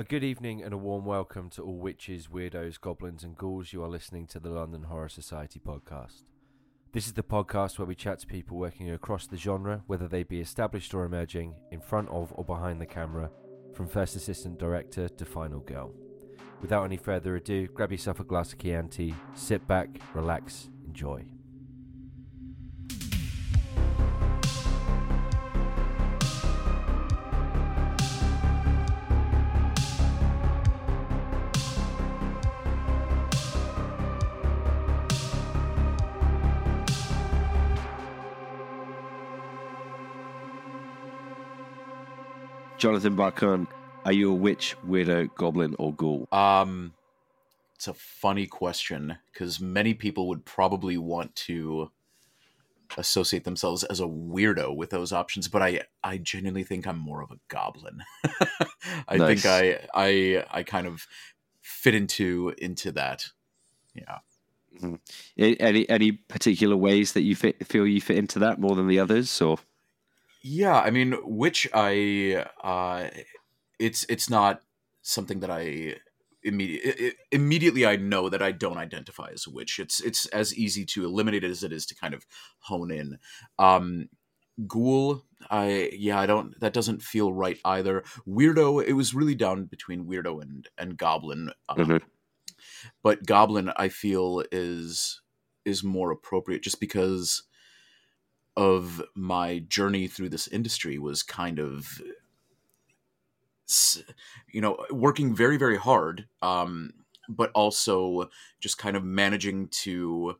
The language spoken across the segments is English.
A good evening and a warm welcome to all witches, weirdos, goblins, and ghouls. You are listening to the London Horror Society podcast. This is the podcast where we chat to people working across the genre, whether they be established or emerging, in front of or behind the camera, from first assistant director to final girl. Without any further ado, grab yourself a glass of Chianti, sit back, relax, enjoy. Jonathan Barkan, are you a witch, weirdo, goblin, or ghoul? Um, it's a funny question because many people would probably want to associate themselves as a weirdo with those options, but I I genuinely think I'm more of a goblin. I Nice. think I I I kind of fit into into that. Yeah. A- Any any particular ways that you fit, feel you fit into that more than the others, or Yeah, I mean, which I uh it's it's not something that I immediately immediately I know that I don't identify as a witch. It's it's as easy to eliminate it as it is to kind of hone in. Um Ghoul, I yeah, I don't that doesn't feel right either. Weirdo, it was really down between weirdo and and goblin. Um, Mhm. But goblin I feel is is more appropriate just because of my journey through this industry was kind of you know working very very hard um but also just kind of managing to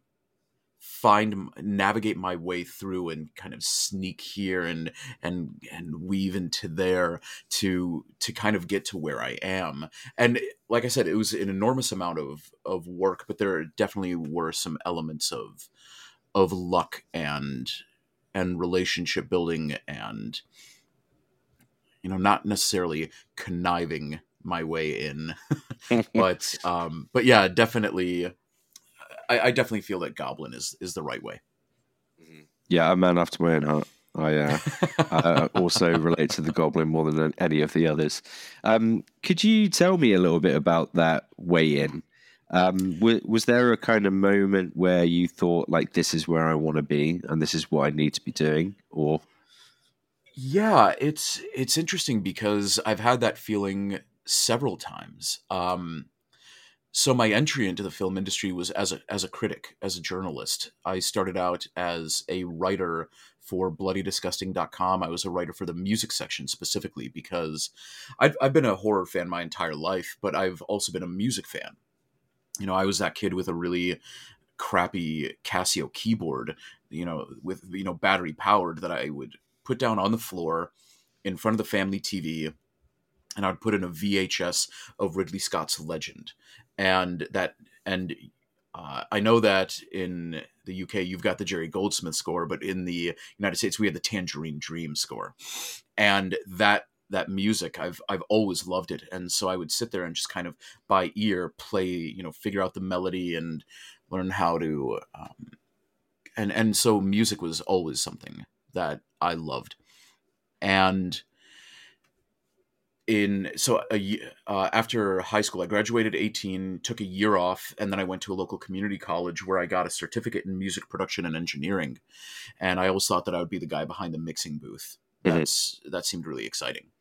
find navigate my way through and kind of sneak here and and and weave into there to to kind of get to where I am. And like I said it was an enormous amount of of work but there definitely were some elements of of luck and and relationship building and you know not necessarily conniving my way in but um but yeah definitely I, I definitely feel that goblin is is the right way yeah, a man after my own heart. I uh, uh, also relate to the goblin more than any of the others. Um, could you tell me a little bit about that way in? Um, w- was there a kind of moment where you thought like this is where I want to be and this is what I need to be doing, or Yeah, it's it's interesting because I've had that feeling several times. Um, so my entry into the film industry was as a as a critic, as a journalist. I started out as a writer for bloodydisgusting.com. I was a writer for the music section specifically because I've I've been a horror fan my entire life, but I've also been a music fan. You know, I was that kid with a really crappy Casio keyboard, you know, with you know battery powered that I would put down on the floor in front of the family TV, and I would put in a VHS of Ridley Scott's Legend, and that and uh, I know that in the UK you've got the Jerry Goldsmith score, but in the United States we had the Tangerine Dream score, and that that music I've I've always loved it, and so I would sit there and just kind of by ear play, you know, figure out the melody and learn how to, um, and and so music was always something that I loved, and in so a, uh, after high school, I graduated 18, took a year off, and then I went to a local community college where I got a certificate in music production and engineering, and I always thought that I would be the guy behind the mixing booth. Mhm. That's that seemed really exciting.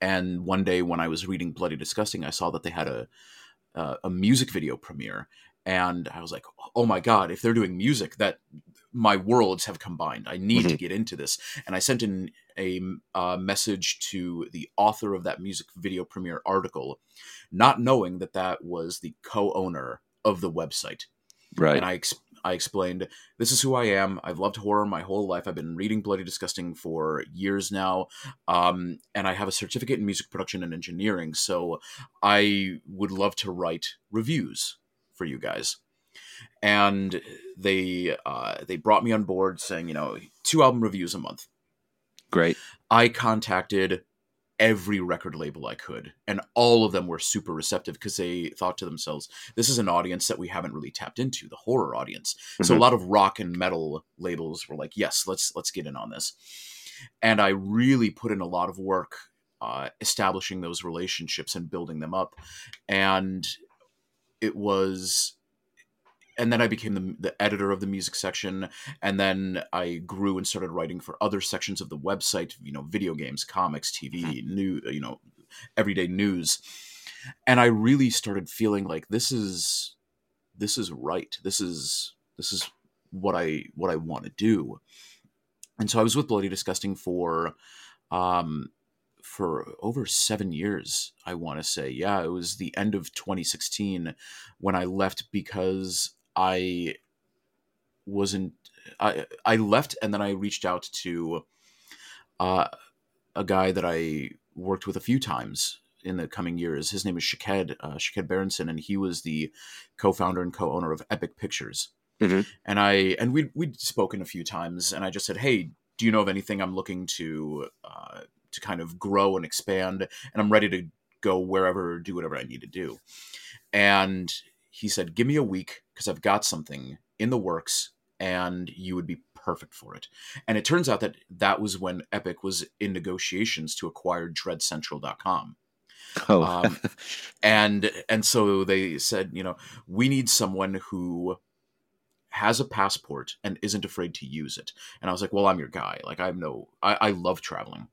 And one day when I was reading Bloody Disgusting, I saw that they had a uh, a music video premiere, and I was like, "Oh my god! If they're doing music, that my worlds have combined. I need to get into this." And I sent in a uh, message to the author of that music video premiere article, not knowing that that was the co-owner of the website. right? And I ex- I explained, this is who I am. I've loved horror my whole life. I've been reading Bloody Disgusting for years now. Um, and I have a certificate in music production and engineering. So I would love to write reviews for you guys. And they uh, they brought me on board saying, you know, two album reviews a month. Great. I contacted every record label I could, and all of them were super receptive because they thought to themselves, "This is an audience that we haven't really tapped into, the horror audience." So a Mhm. lot of rock and metal labels were like, "Yes, let's let's get in on this." And I really put in a lot of work uh, establishing those relationships and building them up. And it was and then I became the, the editor of the music section, and then I grew and started writing for other sections of the website. You know, video games, comics, TV, new, you know, everyday news, and I really started feeling like this is this is right. This is this is what I what I want to do. And so I was with Bloody Disgusting for um for over seven years, I want to say. Yeah, it was the end of 2016 when I left because I wasn't. I I left and then I reached out to uh, a guy that I worked with a few times in the coming years. His name is Shaked uh, Shaked Berenson, and he was the co-founder and co-owner of Epic Pictures. Mm-hmm. And I and we we'd spoken a few times, and I just said, "Hey, do you know of anything I'm looking to uh, to kind of grow and expand? And I'm ready to go wherever, do whatever I need to do." And he said, "Give me a week because I've got something in the works, and you would be perfect for it." And it turns out that that was when Epic was in negotiations to acquire DreadCentral.com. Oh, Um, and and so they said, you know, we need someone who has a passport and isn't afraid to use it. And I was like, well, I'm your guy. Like, I have no, I, I love traveling.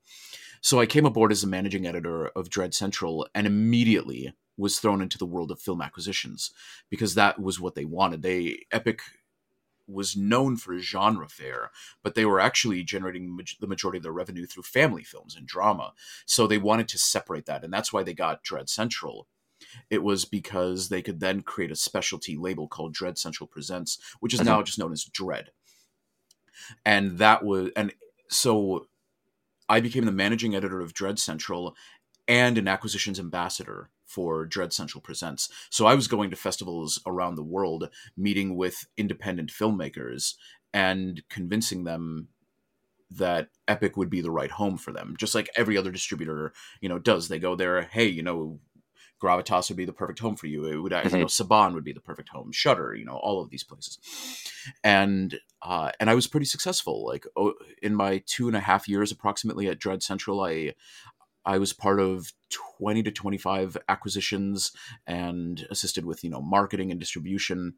So I came aboard as the managing editor of Dread Central and immediately was thrown into the world of film acquisitions because that was what they wanted. They Epic was known for genre fare, but they were actually generating maj- the majority of their revenue through family films and drama. So they wanted to separate that, and that's why they got Dread Central. It was because they could then create a specialty label called Dread Central Presents, which is Mhm. now just known as Dread. And that was, and so I became the managing editor of Dread Central and an acquisitions ambassador for Dread Central Presents. So I was going to festivals around the world, meeting with independent filmmakers and convincing them that Epic would be the right home for them, just like every other distributor, you know, does. They go there, hey, you know, Gravitas would be the perfect home for you. It would, you know, Saban would be the perfect home. Shudder, you know, all of these places, and uh, and I was pretty successful. Like oh, in my two and a half years, approximately at Dread Central, I I was part of twenty to twenty five acquisitions and assisted with you know marketing and distribution.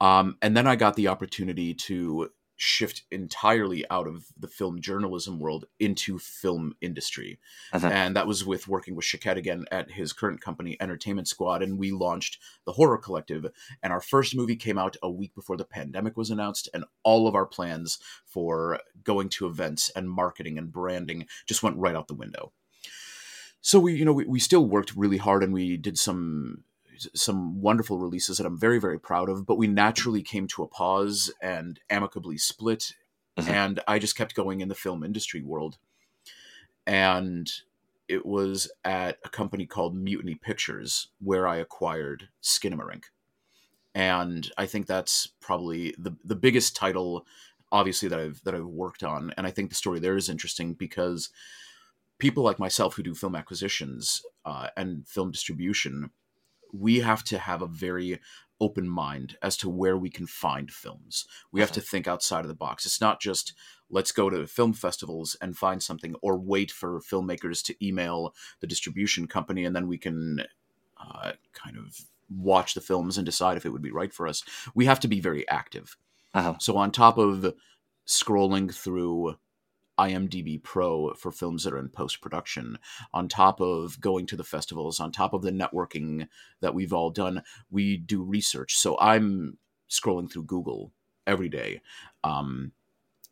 Um, and then I got the opportunity to shift entirely out of the film journalism world into film industry. Uh-huh. And that was with working with Shaked again at his current company, Entertainment Squad. And we launched the Horror Collective. And our first movie came out a week before the pandemic was announced. And all of our plans for going to events and marketing and branding just went right out the window. So we, you know, we, we still worked really hard and we did some some wonderful releases that I'm very, very proud of, but we naturally came to a pause and amicably split. Mhm. And I just kept going in the film industry world. And it was at a company called Mutiny Pictures where I acquired Skinamarink. And I think that's probably the, the biggest title, obviously, that I've that I've worked on. And I think the story there is interesting because people like myself who do film acquisitions uh, and film distribution we have to have a very open mind as to where we can find films. We have to think outside of the box. It's not just let's go to film festivals and find something or wait for filmmakers to email the distribution company and then we can uh, kind of watch the films and decide if it would be right for us. We have to be very active. Uh-huh. So on top of scrolling through IMDb Pro for films that are in post production, on top of going to the festivals, on top of the networking that we've all done, we do research. So I'm scrolling through Google every day. Um,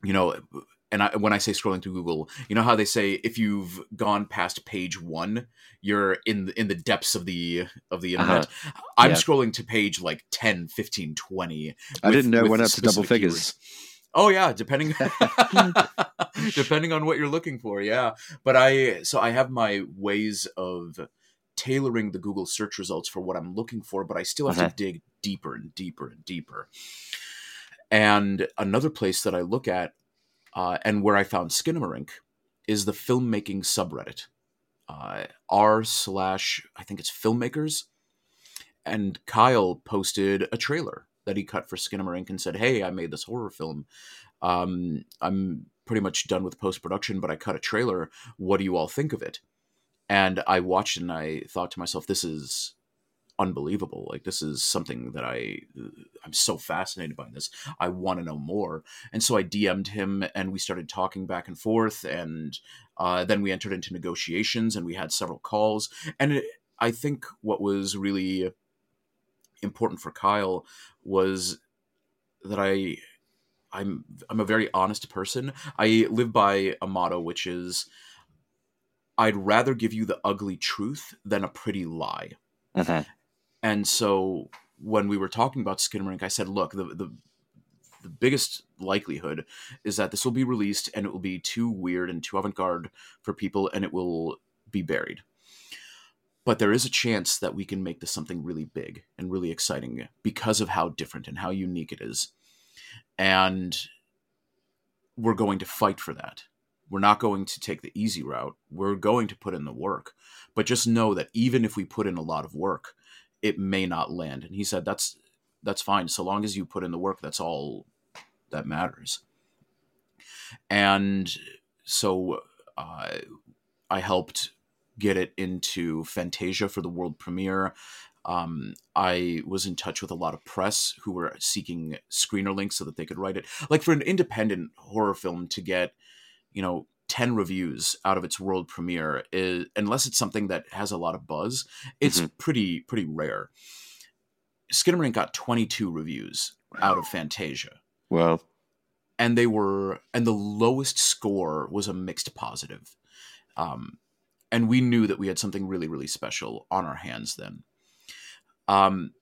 you know, and I, when I say scrolling through Google, you know how they say if you've gone past page one, you're in the, in the depths of the of the internet. I'm Yeah. scrolling to page like 10, 15, 20. I with- didn't know it went up to double figures. keywords. Oh yeah, depending depending on what you're looking for, yeah. But I so I have my ways of tailoring the Google search results for what I'm looking for, but I still have Uh-huh. to dig deeper and deeper and deeper. And another place that I look at uh, and where I found Skinamarink is the filmmaking subreddit. Uh, r slash I think it's filmmakers. And Kyle posted a trailer that he cut for Skinamarink and said, "Hey, I made this horror film. Um, I'm pretty much done with post production, but I cut a trailer. What do you all think of it? And I watched and I thought to myself, this is unbelievable. Like this is something that I I'm so fascinated by this. I want to know more. And so I DM'd him and we started talking back and forth and uh, then we entered into negotiations and we had several calls. And it, I think what was really important for Kyle was that I I'm I'm a very honest person. I live by a motto which is I'd rather give you the ugly truth than a pretty lie. Uh-huh. And so when we were talking about Skinamarink, I said, look, the, the the biggest likelihood is that this will be released and it will be too weird and too avant-garde for people and it will be buried. But there is a chance that we can make this something really big and really exciting because of how different and how unique it is. And we're going to fight for that. We're not going to take the easy route. We're going to put in the work. But just know that even if we put in a lot of work, it may not land. And he said, that's, that's fine. So long as you put in the work, that's all that matters. And so uh, I helped get it into Fantasia for the world premiere. Um, I was in touch with a lot of press who were seeking screener links so that they could write it. Like for an independent horror film to get, you know, 10 reviews out of its world premiere is unless it's something that has a lot of buzz it's Mhm. pretty pretty rare skinamarink got 22 reviews out of fantasia Well, and they were and the lowest score was a mixed positive um and we knew that we had something really really special on our hands then um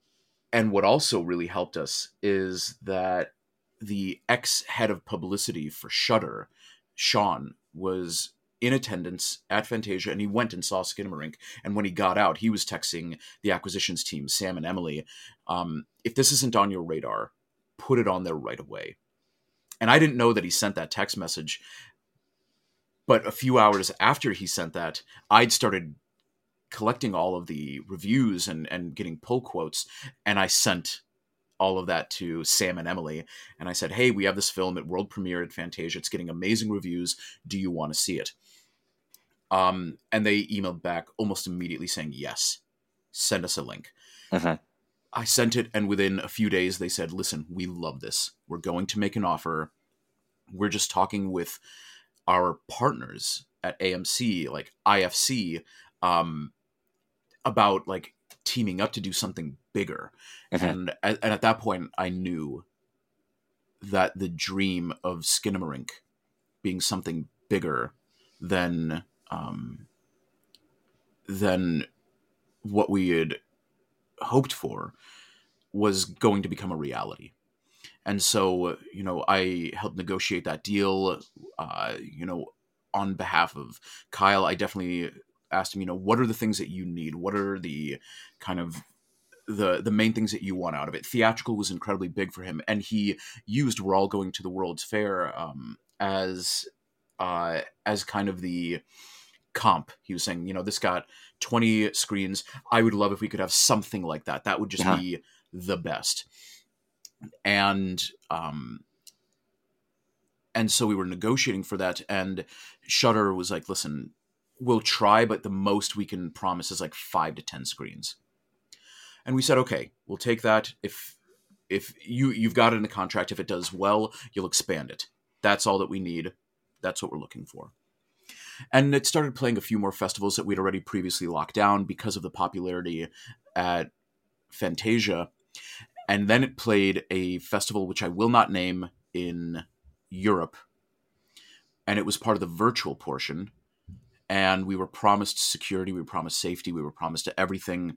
and what also really helped us is that the ex head of publicity for Shudder, Sean, was in attendance at Fantasia and he went and saw Skinamarink. And when he got out, he was texting the acquisitions team, Sam and Emily, um, if this isn't on your radar, put it on there right away. And I didn't know that he sent that text message. But a few hours after he sent that, I'd started collecting all of the reviews and, and getting pull quotes. And I sent all of that to Sam and Emily. And I said, hey, we have this film at world premiere at Fantasia. It's getting amazing reviews. Do you want to see it? Um, and they emailed back almost immediately saying, yes, send us a link. uh-huh. I sent it, and within a few days, they said, "Listen, we love this. We're going to make an offer. We're just talking with our partners at AMC, like IFC, um, about like teaming up to do something bigger." Uh-huh. And at, and at that point, I knew that the dream of Skinamarink being something bigger than um, than what we had hoped for was going to become a reality. And so, you know, I helped negotiate that deal. Uh, you know, on behalf of Kyle, I definitely asked him, you know, what are the things that you need? What are the kind of the the main things that you want out of it? Theatrical was incredibly big for him, and he used "We're all going to the World's Fair" um, as uh, as kind of the comp. He was saying, you know, this got 20 screens. I would love if we could have something like that. That would just Yeah. be the best. And um and so we were negotiating for that and Shudder was like, "Listen, we'll try, but the most we can promise is like 5 to 10 screens." And we said, "Okay, we'll take that if if you you've got it in the contract if it does well, you'll expand it. That's all that we need. That's what we're looking for." and it started playing a few more festivals that we'd already previously locked down because of the popularity at Fantasia. And then it played a festival which I will not name in Europe. And it was part of the virtual portion. And we were promised security, we were promised safety, we were promised everything.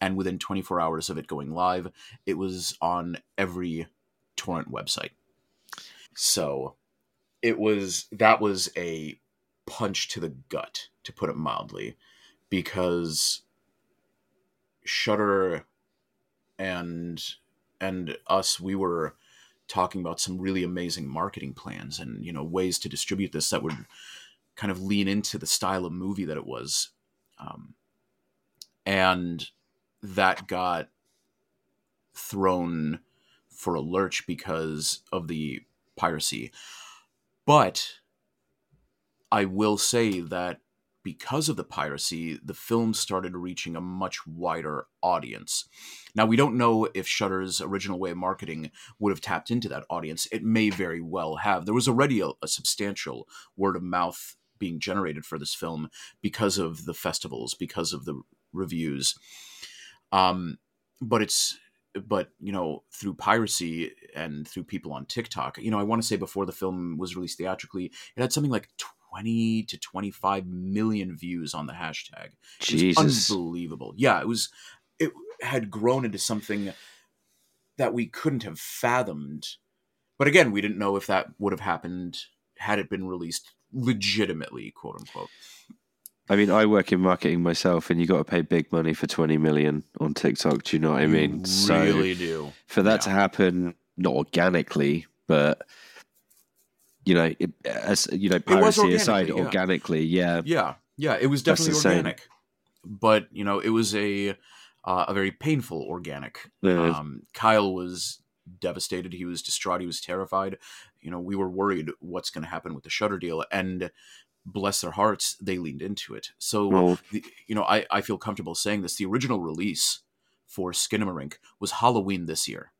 And within 24 hours of it going live, it was on every torrent website. So it was that was a punch to the gut, to put it mildly, because Shudder and and us, we were talking about some really amazing marketing plans and you know ways to distribute this that would kind of lean into the style of movie that it was, um, and that got thrown for a lurch because of the piracy. But I will say that because of the piracy, the film started reaching a much wider audience. Now, we don't know if Shudder's original way of marketing would have tapped into that audience. It may very well have. There was already a, a substantial word of mouth being generated for this film because of the festivals, because of the reviews. Um, but it's but you know through piracy and through people on TikTok, you know, I want to say before the film was released theatrically, it had something like 20 to 25 million views on the hashtag. Jesus. unbelievable. Yeah, it was it had grown into something that we couldn't have fathomed. But again, we didn't know if that would have happened had it been released legitimately, quote unquote. I mean, I work in marketing myself, and you got to pay big money for 20 million on TikTok. Do you know what I mean? You really do. for that Yeah. to happen, not organically, but you know, it, as you know, was piracy aside, organically, yeah. organically, yeah, Yeah, yeah, it was definitely organic, but you know, it was a uh, a very painful organic. Yeah. Um, Kyle was devastated. He was distraught. He was terrified. You know, we were worried what's going to happen with the Shudder deal, and bless their hearts, they leaned into it. So, Well- the, you know, I I feel comfortable saying this. The original release for Skinamarink was Halloween this year.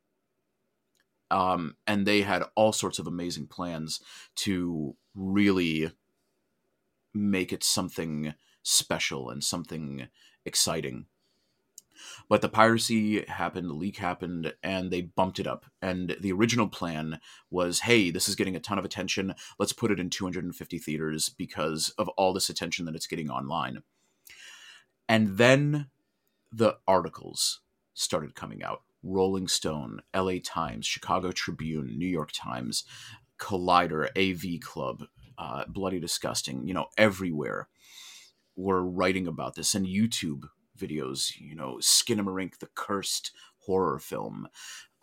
Um, and they had all sorts of amazing plans to really make it something special and something exciting. But the piracy happened, the leak happened, and they bumped it up. And the original plan was hey, this is getting a ton of attention. Let's put it in 250 theaters because of all this attention that it's getting online. And then the articles started coming out Rolling Stone, LA Times, Chicago Tribune, New York Times, Collider, AV Club, uh, Bloody Disgusting, you know, everywhere were writing about this and YouTube videos, you know, Skinamarink, the cursed horror film.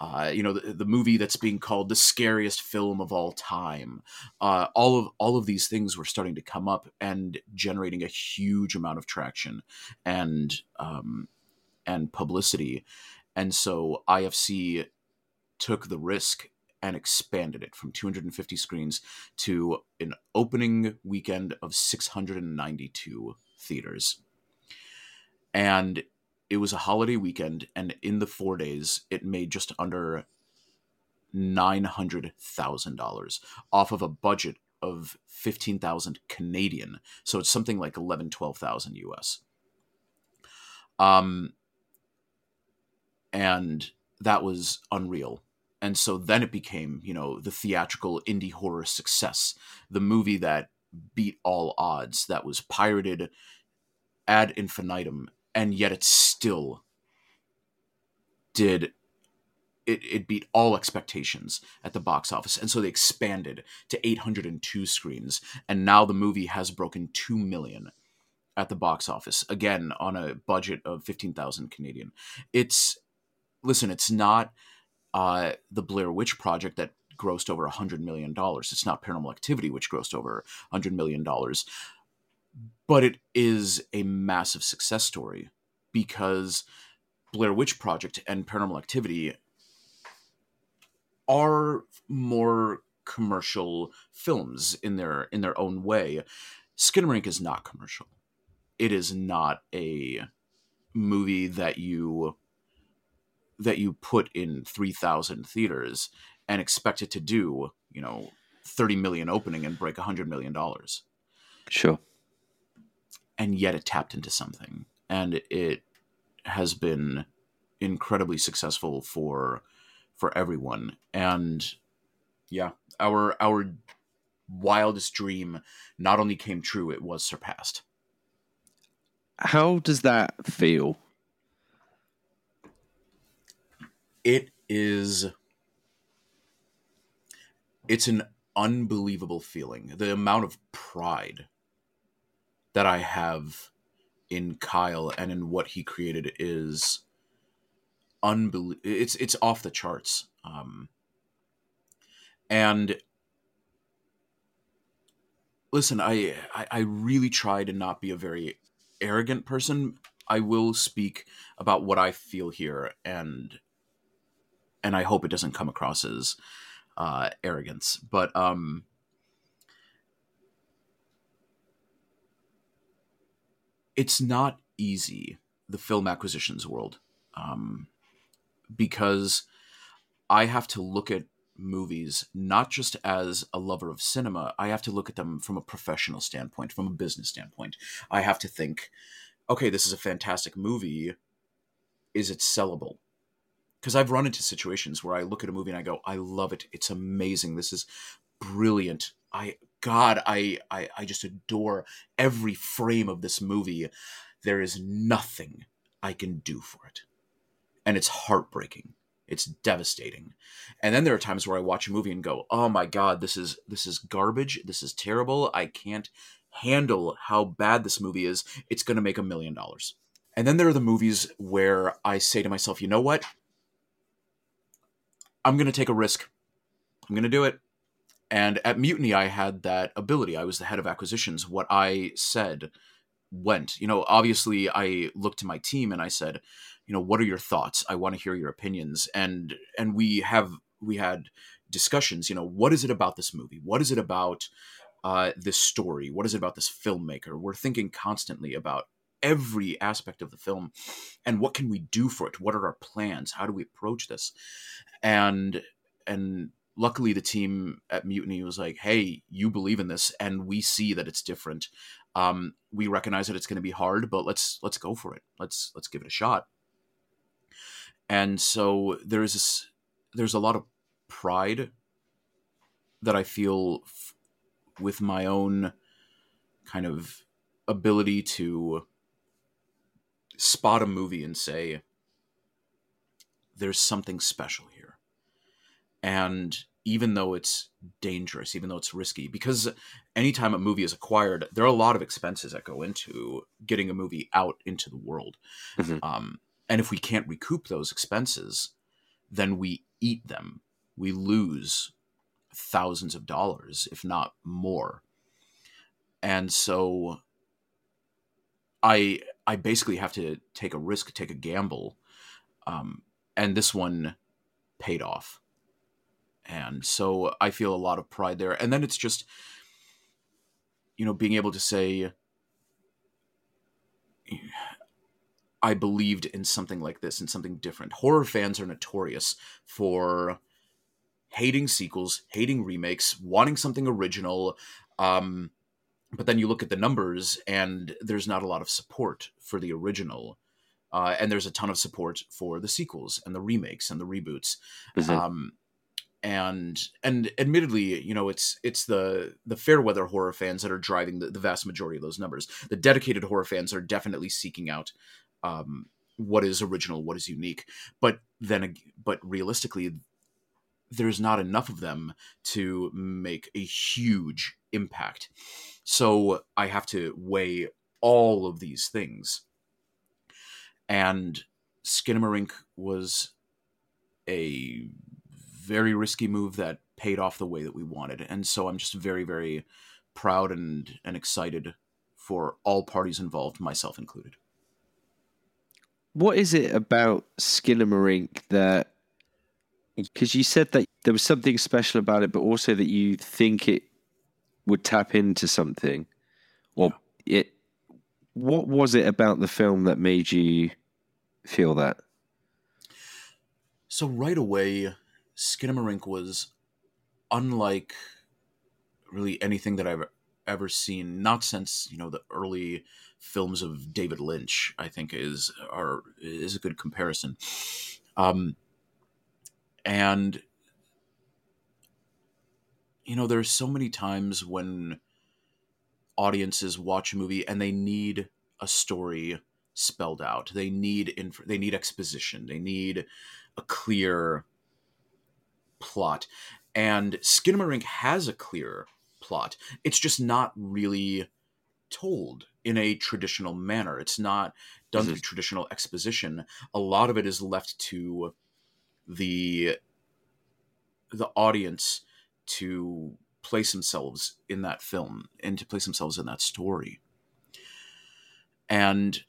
Uh, you know the, the movie that's being called the scariest film of all time. Uh, all of all of these things were starting to come up and generating a huge amount of traction and um, and publicity. And so IFC took the risk and expanded it from 250 screens to an opening weekend of 692 theaters. And it was a holiday weekend, and in the four days, it made just under $900,000 off of a budget of 15,000 Canadian. So it's something like 11, 12,000 US. Um, and that was unreal. And so then it became, you know, the theatrical indie horror success, the movie that beat all odds, that was pirated ad infinitum, and yet it still did it, it beat all expectations at the box office and so they expanded to 802 screens and now the movie has broken 2 million at the box office again on a budget of 15,000 Canadian it's listen it's not uh the Blair Witch project that grossed over 100 million dollars it's not paranormal activity which grossed over 100 million dollars but it is a massive success story because Blair Witch Project and Paranormal Activity are more commercial films in their in their own way. Skinamarink is not commercial. It is not a movie that you that you put in 3000 theaters and expect it to do, you know, 30 million opening and break 100 million dollars sure. and yet it tapped into something and it has been incredibly successful for for everyone and yeah our our wildest dream not only came true it was surpassed How does that feel? It is it's an unbelievable feeling. The amount of pride that i have in kyle and in what he created is unbelievable it's it's off the charts. Um and listen I, I i really try to not be a very arrogant person. I will speak about what i feel here and and I hope it doesn't come across as uh, arrogance. But um, it's not easy the film acquisitions world um, because I have to look at movies not just as a lover of cinema. I have to look at them from a professional standpoint, from a business standpoint. I have to think, okay, this is a fantastic movie. Is it sellable? Because i've run into situations where i look at a movie and i go i love it it's amazing this is brilliant i god i i, I just adore every frame of this movie there is nothing i can do for it and it's heartbreaking it's devastating. And then there are times where I watch a movie and go, "Oh my god, this is this is garbage. This is terrible. I can't handle how bad this movie is. It's going to make a million dollars." And then there are the movies where I say to myself, "You know what? I'm going to take a risk. I'm going to do it." And at Mutiny, I had that ability. I was the head of acquisitions. What I said went. You know, obviously, I looked to my team and I said, you know what are your thoughts i want to hear your opinions and and we have we had discussions you know what is it about this movie what is it about uh, this story what is it about this filmmaker we're thinking constantly about every aspect of the film and what can we do for it what are our plans how do we approach this and and luckily the team at mutiny was like hey you believe in this and we see that it's different. Um, we recognize that it's going to be hard but let's let's go for it. Let's let's give it a shot. And so there's this there's a lot of pride that I feel f- with my own kind of ability to spot a movie and say there's something special here and even though it's dangerous even though it's risky because anytime a movie is acquired there are a lot of expenses that go into getting a movie out into the world mm-hmm. um, and if we can't recoup those expenses, then we eat them. We lose thousands of dollars, if not more. And so I I basically have to take a risk, take a gamble. Um, and this one paid off. And so I feel a lot of pride there. And then it's just, you know, being able to say, I believed in something like this and something different. Horror fans are notorious for hating sequels, hating remakes, wanting something original. Um, but then you look at the numbers, and there's not a lot of support for the original. Uh, and there's a ton of support for the sequels and the remakes and the reboots. Mm-hmm. Um, and and admittedly, you know, it's it's the the fair weather horror fans that are driving the, the vast majority of those numbers. The dedicated horror fans are definitely seeking out um, what is original, what is unique. But then, but realistically, there's not enough of them to make a huge impact. So I have to weigh all of these things. And Skinamarink was a very risky move that paid off the way that we wanted. And so I'm just very, very proud and, and excited for all parties involved, myself included what is it about Skinamarink that? Because you said that there was something special about it, but also that you think it would tap into something, or yeah. it. What was it about the film that made you feel that? So right away, Skinamarink was unlike really anything that I've ever seen. Not since you know the early films of David Lynch, I think is are is a good comparison. Um, and you know, there's so many times when audiences watch a movie and they need a story spelled out. They need inf- they need exposition. They need a clear plot. And Skinamarink has a clear plot. It's just not really told in a traditional manner. It's not done mm-hmm. through traditional exposition. A lot of it is left to the the audience to place themselves in that film and to place themselves in that story. And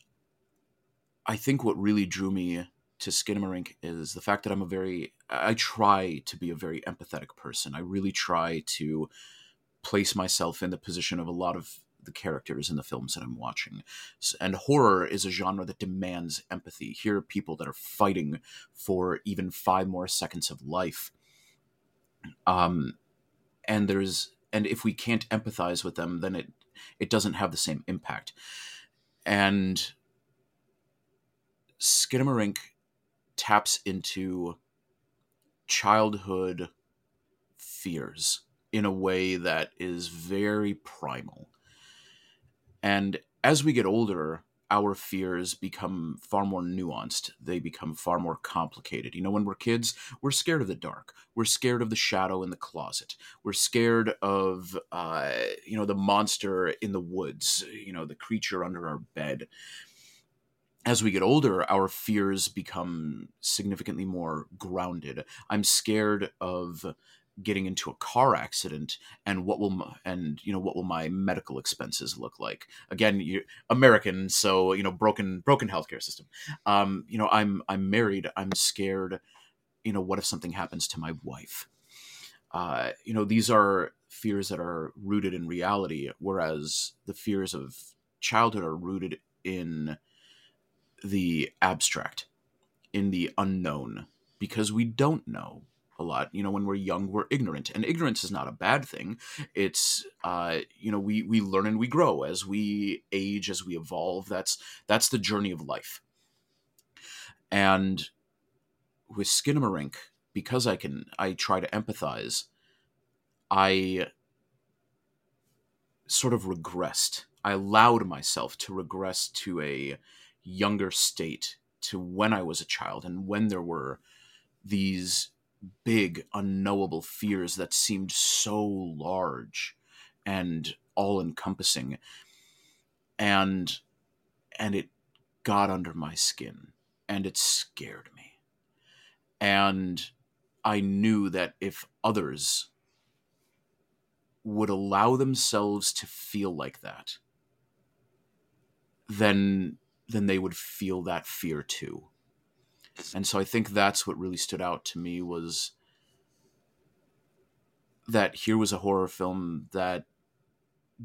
I think what really drew me to Skinamarink is the fact that I'm a very I try to be a very empathetic person. I really try to place myself in the position of a lot of the characters in the films that I'm watching. And horror is a genre that demands empathy. Here are people that are fighting for even five more seconds of life. Um, and there's and if we can't empathize with them, then it it doesn't have the same impact. And Skinamarink taps into childhood fears in a way that is very primal. And as we get older, our fears become far more nuanced. They become far more complicated. You know, when we're kids, we're scared of the dark. We're scared of the shadow in the closet. We're scared of, uh, you know, the monster in the woods, you know, the creature under our bed. As we get older, our fears become significantly more grounded. I'm scared of getting into a car accident and what will my, and you know what will my medical expenses look like. Again you're american so you know broken broken healthcare system. Um you know i'm i'm married. I'm scared you know what if something happens to my wife? Uh you know these are fears that are rooted in reality whereas the fears of childhood are rooted in the abstract in the unknown because we don't know a lot. You know when we're young we're ignorant and ignorance is not a bad thing. It's uh you know we we learn and we grow. As we age as we evolve that's that's the journey of life. And with skinamarink because i can i try to empathize i sort of regressed. I allowed myself to regress to a younger state to when i was a child and when there were these big unknowable fears that seemed so large and all encompassing and and it got under my skin and it scared me. And i knew that if others would allow themselves to feel like that then then they would feel that fear too. And so i think that's what really stood out to me was that here was a horror film that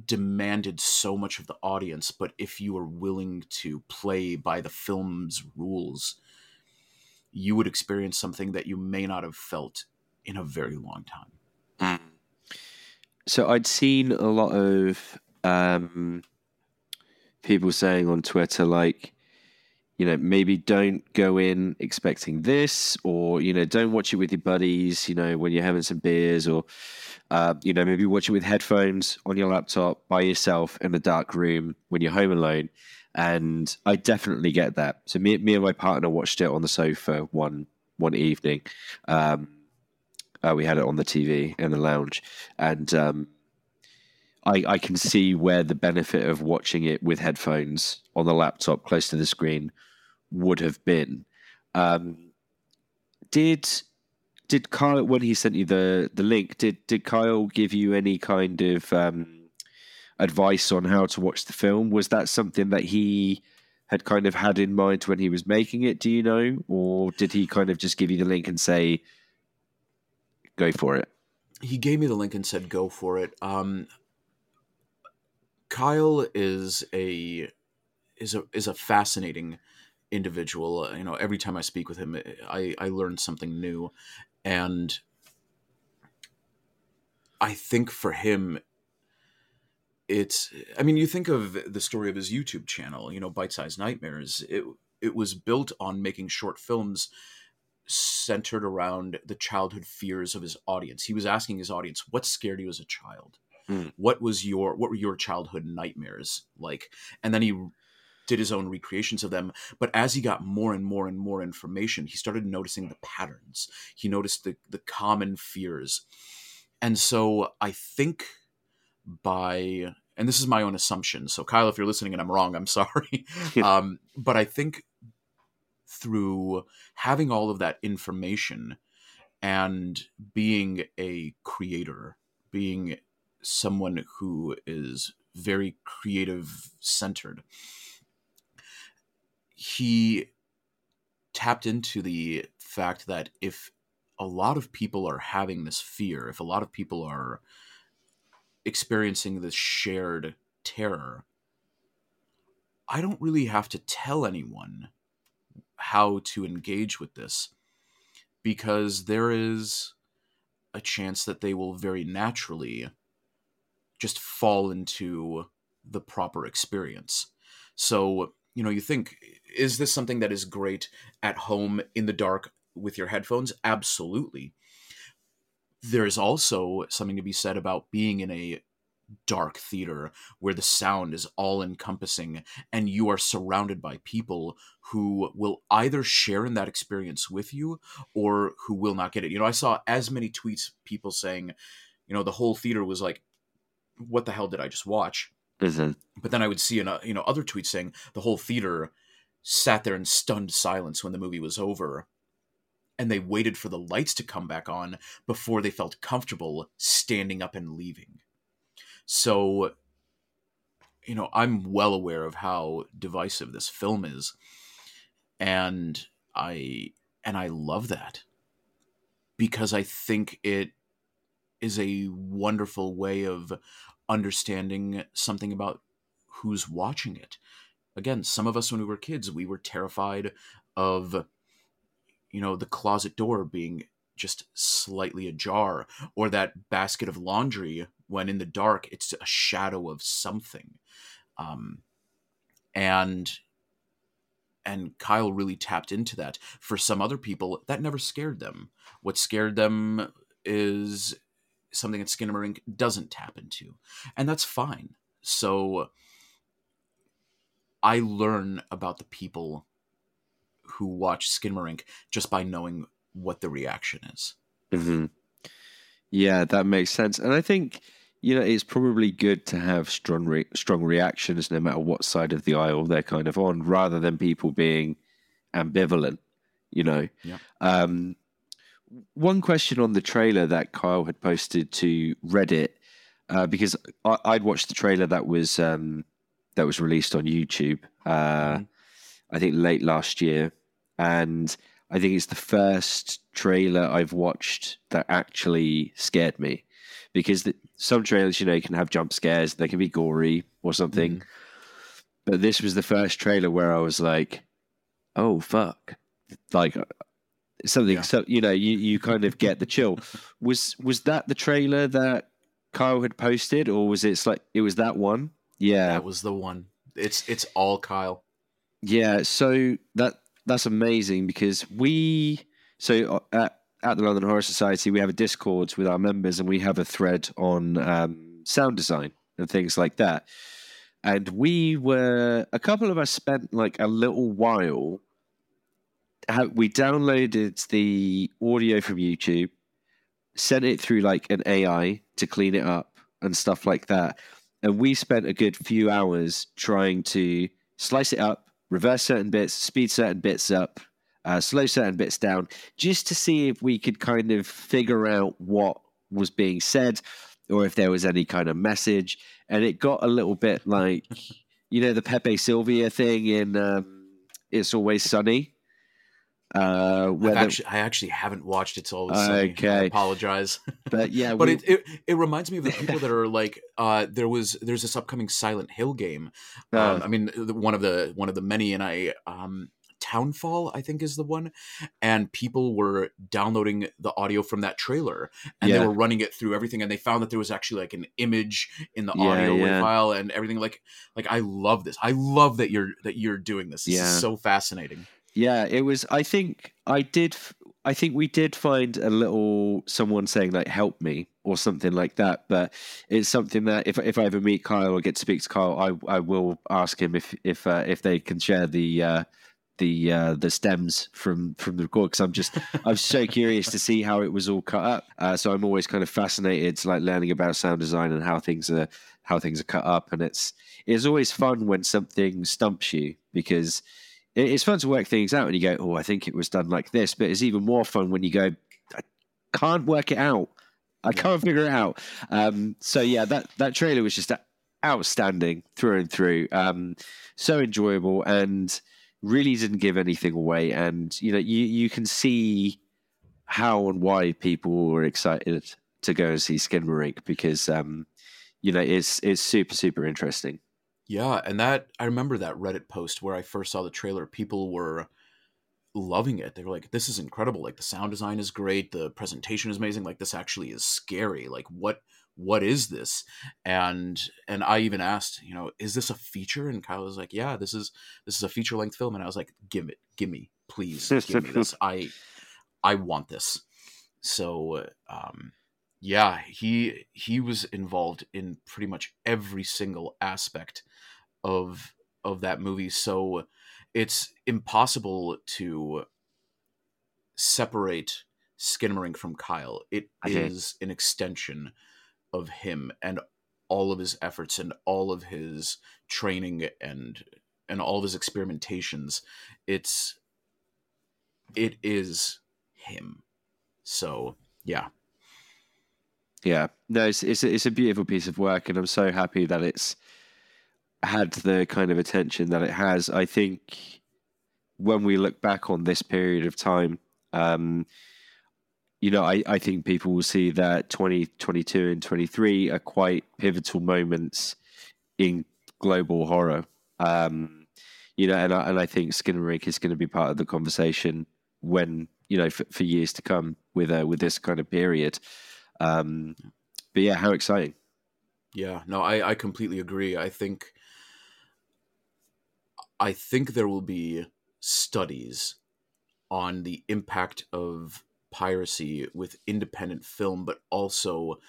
demanded so much of the audience but if you were willing to play by the film's rules you would experience something that you may not have felt in a very long time. So i'd seen a lot of um, people saying on twitter like you know, maybe don't go in expecting this, or you know, don't watch it with your buddies. You know, when you're having some beers, or uh, you know, maybe watch it with headphones on your laptop by yourself in a dark room when you're home alone. And I definitely get that. So me, me and my partner watched it on the sofa one one evening. Um, uh, we had it on the TV in the lounge, and um, I, I can see where the benefit of watching it with headphones on the laptop close to the screen would have been. Um, did did Kyle when he sent you the the link? Did did Kyle give you any kind of um, advice on how to watch the film? Was that something that he had kind of had in mind when he was making it? Do you know, or did he kind of just give you the link and say, "Go for it"? He gave me the link and said, "Go for it." Um, Kyle is a is a is a fascinating individual. Uh, you know, every time I speak with him, I I learn something new, and I think for him, it's. I mean, you think of the story of his YouTube channel. You know, Bite Size Nightmares. It it was built on making short films centered around the childhood fears of his audience. He was asking his audience, "What scared you as a child?" Mm. What was your what were your childhood nightmares like? And then he did his own recreations of them. But as he got more and more and more information, he started noticing the patterns. He noticed the, the common fears. And so I think by, and this is my own assumption. So, Kyle, if you're listening and I'm wrong, I'm sorry. um, but I think through having all of that information and being a creator, being someone who is very creative centered, he tapped into the fact that if a lot of people are having this fear, if a lot of people are experiencing this shared terror, I don't really have to tell anyone how to engage with this because there is a chance that they will very naturally just fall into the proper experience. So, you know, you think, is this something that is great at home in the dark with your headphones? Absolutely. There's also something to be said about being in a dark theater where the sound is all encompassing and you are surrounded by people who will either share in that experience with you or who will not get it. You know, I saw as many tweets people saying, you know, the whole theater was like, what the hell did I just watch? Mm-hmm. But then I would see, a, you know, other tweets saying the whole theater sat there in stunned silence when the movie was over and they waited for the lights to come back on before they felt comfortable standing up and leaving. So, you know, I'm well aware of how divisive this film is, and I and I love that because I think it is a wonderful way of understanding something about who's watching it. Again, some of us when we were kids, we were terrified of you know the closet door being just slightly ajar or that basket of laundry when in the dark it's a shadow of something. Um, and and Kyle really tapped into that. For some other people that never scared them. What scared them is something that Skinamarink doesn't tap into and that's fine so I learn about the people who watch Skinamarink just by knowing what the reaction is. Mm-hmm. Yeah, that makes sense. And I think you know it's probably good to have strong re- strong reactions no matter what side of the aisle they're kind of on, rather than people being ambivalent. You know. Yeah. Um, one question on the trailer that Kyle had posted to Reddit, uh, because I, would watched the trailer that was um, that was released on YouTube. Uh, mm-hmm. I think late last year, and I think it's the first trailer I've watched that actually scared me because the, some trailers, you know, you can have jump scares, they can be gory or something. Mm. But this was the first trailer where I was like, oh, fuck. Like, something yeah. so you know you, you kind of get the chill was was that the trailer that kyle had posted or was it like it was that one yeah that was the one it's it's all kyle yeah so that that's amazing because we so uh, at, at the London Horror Society we have a Discord with our members and we have a thread on um, sound design and things like that. And we were a couple of us spent like a little while. We downloaded the audio from YouTube, sent it through like an AI to clean it up and stuff like that. And we spent a good few hours trying to slice it up, reverse certain bits, speed certain bits up, uh, slow certain bits down, just to see if we could kind of figure out what was being said or if there was any kind of message. And it got a little bit like, you know, the Pepe Silvia thing in um, It's Always Sunny. Uh, whether... actually, I actually haven't watched It's Always Sunny. Okay, I apologize. But yeah, but we... it, it, it reminds me of the people that are like, uh, there was there's this upcoming Silent Hill game. Uh, um, I mean, one of the one of the many, and I um, Townfall, I think is the one, and people were downloading the audio from that trailer and yeah. they were running it through everything, and they found that there was actually like an image in the yeah, audio yeah. file and everything. Like, like I love this. I love that you're that you're doing this. This is so fascinating. Yeah, it was. I think I did. I think we did find a little someone saying like "help me" or something like that. But it's something that if if I ever meet Kyle or get to speak to Kyle, I I will ask him if if uh, if they can share the uh, the uh, the stems from from the record because I'm just I'm so curious to see how it was all cut up. Uh, so I'm always kind of fascinated, to, like learning about sound design and how things are how things are cut up. And it's it's always fun when something stumps you because it's fun to work things out and you go, oh, I think it was done like this. But it's even more fun when you go, I can't work it out. I can't figure it out. Um, so yeah, that that trailer was just outstanding through and through. Um, so enjoyable and really didn't give anything away. And you know, you you can see how and why people were excited to go and see Skinamarink because um, you know, it's it's super super interesting. Yeah, and that I remember that Reddit post where I first saw the trailer. People were loving it. They were like, "This is incredible! Like the sound design is great, the presentation is amazing. Like this actually is scary. Like what what is this?" And and I even asked, you know, is this a feature? And Kyle was like, "Yeah, this is this is a feature length film." And I was like, "Give it, give me, please, give me this. I I want this." So, um, yeah, he he was involved in pretty much every single aspect of of that movie. So it's impossible to separate Skinamarink from Kyle. It Okay. is an extension of him and all of his efforts and all of his training and and all of his experimentations. It's it is him. So yeah. Yeah, no, it's it's a, it's a beautiful piece of work, and I'm so happy that it's had the kind of attention that it has. I think when we look back on this period of time, um, you know, I, I think people will see that 2022 and 23 are quite pivotal moments in global horror. Um, you know, and I, and I think Skinamarink is going to be part of the conversation when you know for, for years to come with uh, with this kind of period. Um, but yeah, how exciting! Yeah, no, I, I completely agree. I think I think there will be studies on the impact of piracy with independent film, but also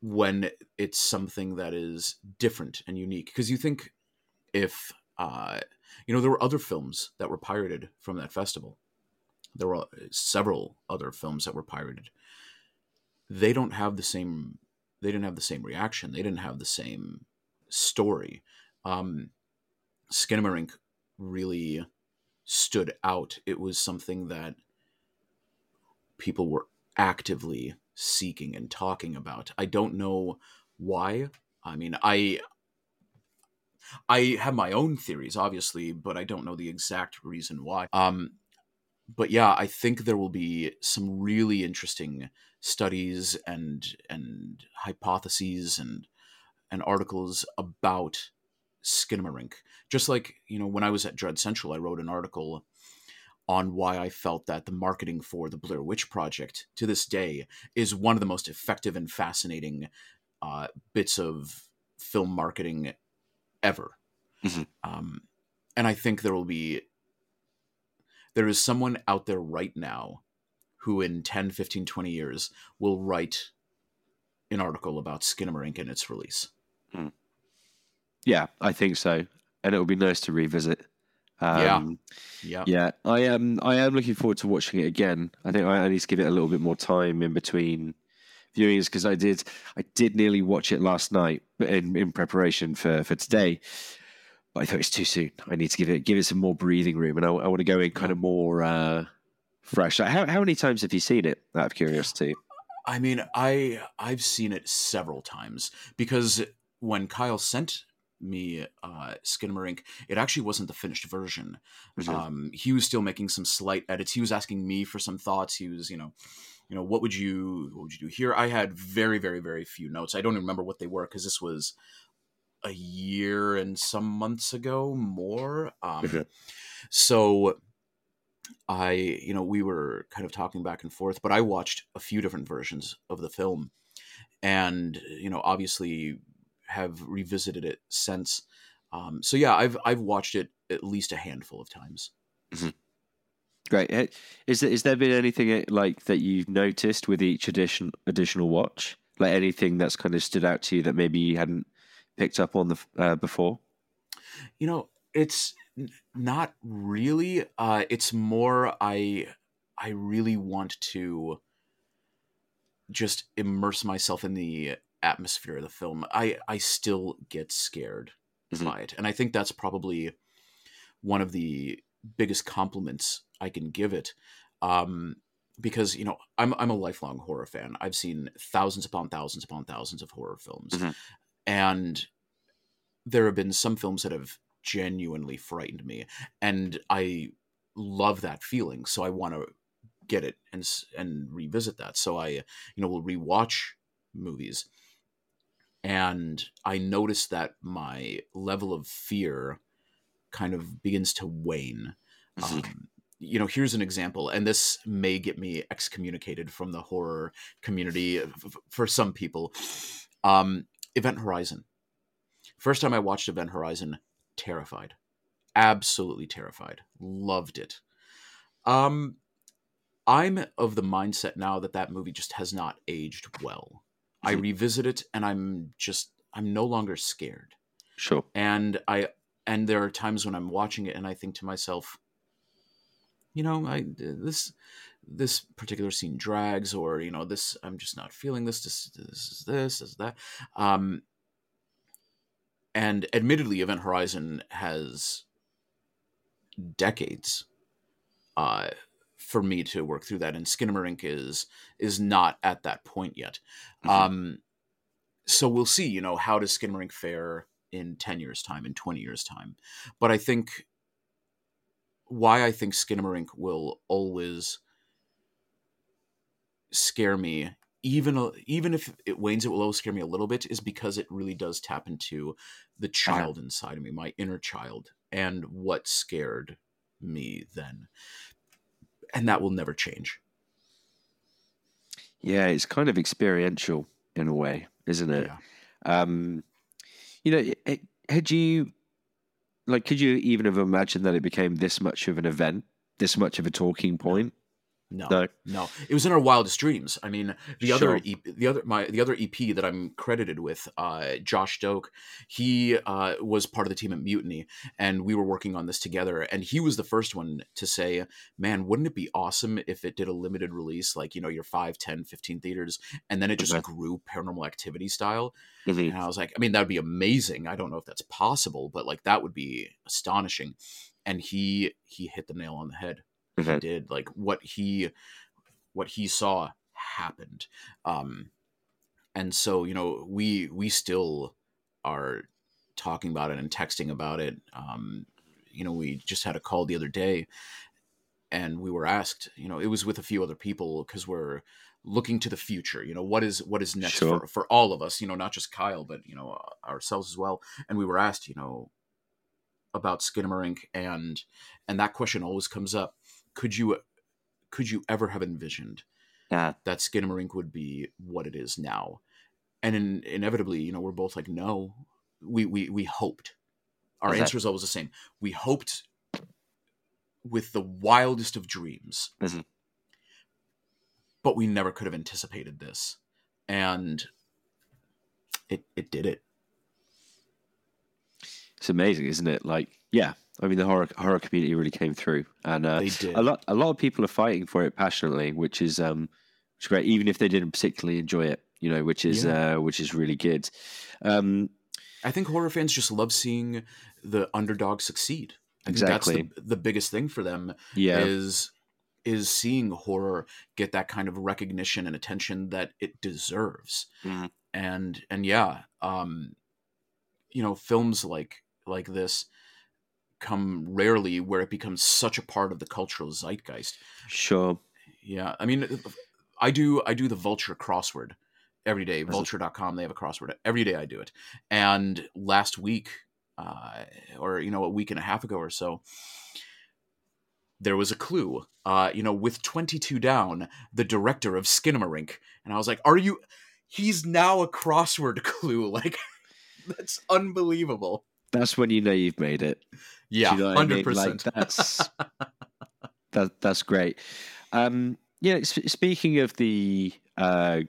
when it's something that is different and unique. Because you think if uh, you know there were other films that were pirated from that festival, there were several other films that were pirated. They don't have the same. They didn't have the same reaction. They didn't have the same story. Um, Skinamarink really stood out. It was something that people were actively seeking and talking about. I don't know why. I mean, I I have my own theories, obviously, but I don't know the exact reason why. Um, but yeah, I think there will be some really interesting studies and and hypotheses and and articles about Skinamarink. Just like you know, when I was at Dread Central, I wrote an article on why I felt that the marketing for the Blair Witch Project to this day is one of the most effective and fascinating uh, bits of film marketing ever. Mhm. Um, and I think there will be there is someone out there right now who in 10 15 20 years will write an article about skinamarink and its release Yeah, I think so, and it will be nice to revisit. Um, yeah yeah. I am. I am looking forward to watching it again. I think I, I need to give it a little bit more time in between viewings because I did. I did nearly watch it last night, but in, in preparation for for today. But I thought it's too soon. I need to give it give it some more breathing room, and I, I want to go in kind of more uh, fresh. How how many times have you seen it? Out of curiosity. I mean, I I've seen it several times because when Kyle sent me uh, Skinamarink, it actually wasn't the finished version. Mhm. Um, he was still making some slight edits. He was asking me for some thoughts. He was, you know, you know, what would you what would you do here? I had very very very few notes. I don't even remember what they were because this was a year and some months ago more. Um, Mhm. so I, you know, we were kind of talking back and forth, but I watched a few different versions of the film and, you know, obviously have revisited it since. Um, so yeah, I've I've watched it at least a handful of times. Great. Eh, Is there, is there been anything eh, like that you've noticed with each addition additional watch? Like anything that's kind of stood out to you that maybe you hadn't picked up on the uh, before? You know, it's not really. Uh, it's more I I really want to just immerse myself in the atmosphere of the film. I I still get scared Mhm. by it, and I think that's probably one of the biggest compliments I can give it. Um, because you know I'm I'm a lifelong horror fan. I've seen thousands upon thousands upon thousands of horror films, Mhm. and there have been some films that have genuinely frightened me, and I love that feeling. So I want to get it and and revisit that. So I you know will rewatch movies, and I noticed that my level of fear kind of begins to wane. Mhm. Um, you know, here's an example, and this may get me excommunicated from the horror community f- for some people. Um, Event Horizon. First time I watched Event Horizon, terrified, absolutely terrified. Loved it. Um, I'm of the mindset now that that movie just has not aged well. I Mhm. revisit it, and I'm just I'm no longer scared Sure. and I and there are times when I'm watching it and I think to myself, you know, I this this particular scene drags, or you know, this I'm just not feeling this. This, this is this, this is that. Um, and admittedly, Event Horizon has decades uh, for me to work through that, and Skinamarink is is not at that point yet. Mhm. Um, so we'll see. You know, how does Skinamarink fare in ten years' time, in twenty years' time? But I think why I think Skinamarink will always scare me, even even if it wanes, it will always scare me a little bit, is because it really does tap into the child inside of me, my inner child, and what scared me then, and that will never change. Yeah, it's kind of experiential in a way, isn't it? Yeah. Um, you know, had you like, could you even have imagined that it became this much of an event, this much of a talking point? No, No. no, it was in our wildest dreams. I mean, the other, Sure. EP, the other, my, the other EP that I'm credited with, uh, Josh Doak, he uh, was part of the team at Mutiny, and we were working on this together. And he was the first one to say, "Man, wouldn't it be awesome if it did a limited release, like you know, your 5, 10, 15 theaters, and then it just grew Paranormal Activity style?" Mhm. And I was like, I mean, that would be amazing. I don't know if that's possible, but like that would be astonishing. And he he hit the nail on the head he Mhm. did like what he what he saw happened um and so you know we we still are talking about it and texting about it um you know we just had a call the other day and we were asked you know it was with a few other people because we're looking to the future you know what is what is next Sure. for, for all of us you know not just kyle but you know ourselves as well and we were asked you know about skinamarink and and that question always comes up could you could you ever have envisioned Yeah. that Skinamarink would be what it is now? And in, inevitably, you know, we're both like, no, we we we hoped. Our Is answer is always the same. We hoped with the wildest of dreams, Mhm. but we never could have anticipated this, and it it did it. It's amazing, isn't it? Like, yeah, I mean, the horror horror community really came through, and uh, They did. a lot a lot of people are fighting for it passionately, which is um, which is great, even if they didn't particularly enjoy it, you know, which is uh, which is really good. Um, I think horror fans just love seeing the underdog succeed. I think Exactly. that's the, the biggest thing for them yeah, is is seeing horror get that kind of recognition and attention that it deserves. Mhm. And and yeah, um you know, films like like this come rarely where it becomes such a part of the cultural zeitgeist. sure. Yeah, I mean I do I do the Vulture crossword every day. Vulture.com they have a crossword. Every day I do it. And last week uh or you know a week and a half ago or so there was a clue. Uh you know with 22 down, the director of Skinamarink and I was like, "Are you He's now a crossword clue." Like that's unbelievable. That's when you know you've made it. Yeah, you know what I mean? 100%. Like that's that that's great. Um, yeah. Speaking of the uh,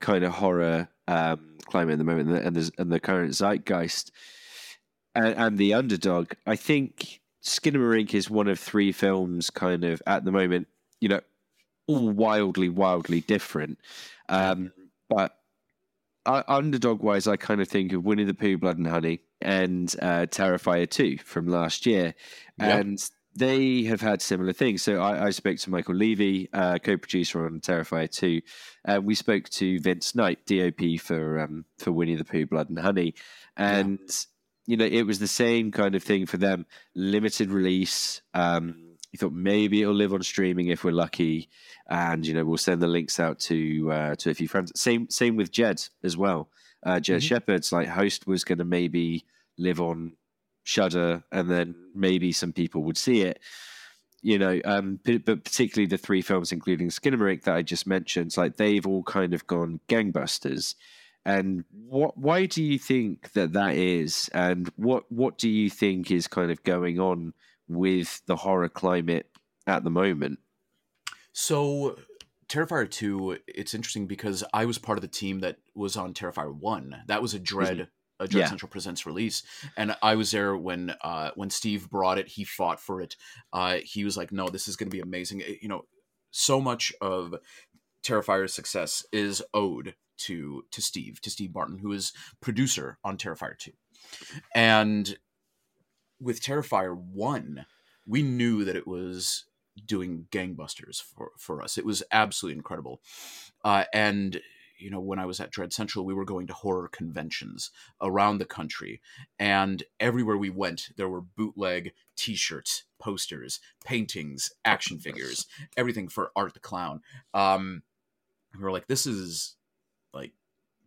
kind of horror um, climate at the moment, and the, and the, and the current zeitgeist, and, and the underdog, I think Skinamarink is one of three films, kind of at the moment. You know, all wildly, wildly different. Um, but uh, underdog wise, I kind of think of Winnie the Pooh, Blood and Honey, and uh, Terrifier 2 from last year. Yep. And they have had similar things. So I, I spoke to Michael Levy, uh, co producer on Terrifier 2. and we spoke to Vince Knight, DOP for, um, for Winnie the Pooh, Blood and Honey. And, you know, it was the same kind of thing for them limited release. Um, you thought maybe it'll live on streaming if we're lucky and you know we'll send the links out to uh, to a few friends. Same same with Jed as well. uh, Jed Mhm. Shepherd's like host was going to maybe live on Shudder, and then maybe some people would see it. You know, um, p- but particularly the three films, including Skinamarink that I just mentioned, like they've all kind of gone gangbusters. And what? Why do you think that that is? And what what do you think is kind of going on with the horror climate at the moment? So, Terrifier 2, it's interesting because I was part of the team that was on Terrifier 1. That was a Dread a Dread Yeah. Central Presents release. And I was there when uh when Steve brought it, he fought for it. Uh he was like, "No, this is going to be amazing." It- you know, so much of Terrifier's success is owed to to Steve, to Steve Barton, who is producer on Terrifier 2. And with Terrifier 1, we knew that it was doing gangbusters for, for us. It was absolutely incredible. Uh, and, you know, when I was at Dread Central, we were going to horror conventions around the country. And everywhere we went, there were bootleg t shirts, posters, paintings, action figures, everything for Art the Clown. Um, we were like, this is like,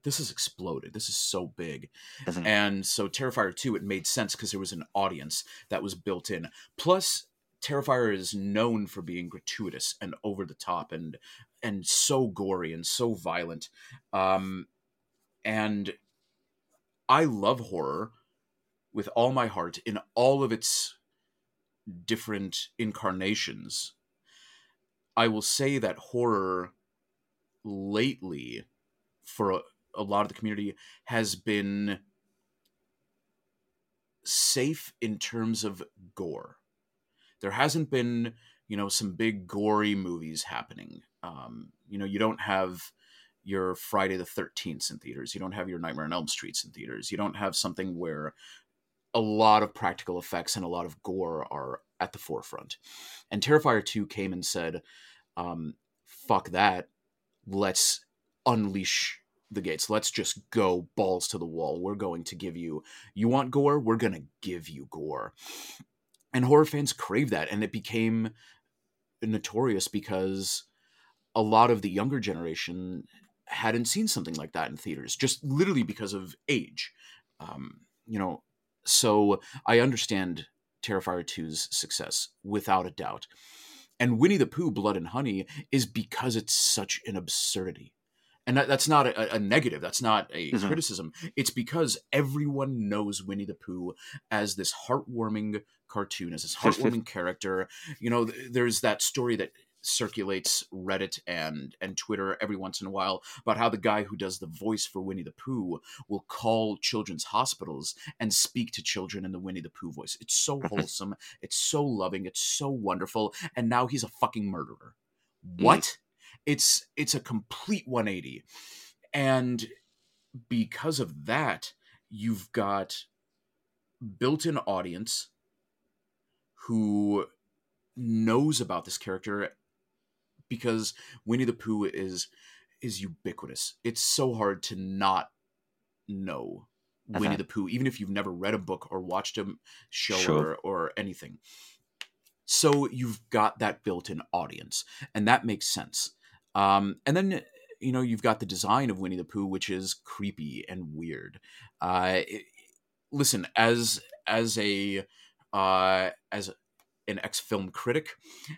this has exploded. This is so big. Mhm. And so Terrifier 2, it made sense because there was an audience that was built in. Plus, Terrifier is known for being gratuitous and over the top and and so gory and so violent. Um, and I love horror with all my heart in all of its different incarnations. I will say that horror lately for a, lot of the community has been safe in terms of gore. There hasn't been, you know, some big gory movies happening. Um, you know, you don't have your Friday the 13th in theaters. You don't have your Nightmare on Elm Streets in theaters. You don't have something where a lot of practical effects and a lot of gore are at the forefront. And Terrifier 2 came and said, um, fuck that. Let's unleash the gates. Let's just go balls to the wall. We're going to give you, you want gore? We're going to give you gore. And horror fans crave that. And it became notorious because a lot of the younger generation hadn't seen something like that in theaters, just literally because of age. Um, you know, so I understand Terrifier 2's success without a doubt. And Winnie the Pooh, Blood and Honey, is because it's such an absurdity. And that, that's not a, a negative. That's not a Mhm. criticism. It's because everyone knows Winnie the Pooh as this heartwarming cartoon, as this heartwarming character. You know, th- there's that story that circulates Reddit and and Twitter every once in a while about how the guy who does the voice for Winnie the Pooh will call children's hospitals and speak to children in the Winnie the Pooh voice. It's so wholesome, it's so loving, it's so wonderful, and now he's a fucking murderer. What? It's it's a complete 180. And because of that, you've got built-in audience who knows about this character because Winnie the Pooh is is ubiquitous. It's so hard to not know Winnie Uh-huh. the Pooh, even if you've never read a book or watched a show Sure. or, or anything. So you've got that built-in audience, and that makes sense. Um, and then you know you've got the design of Winnie the Pooh, which is creepy and weird. Uh, it- listen, as as a uh, as an ex film critic,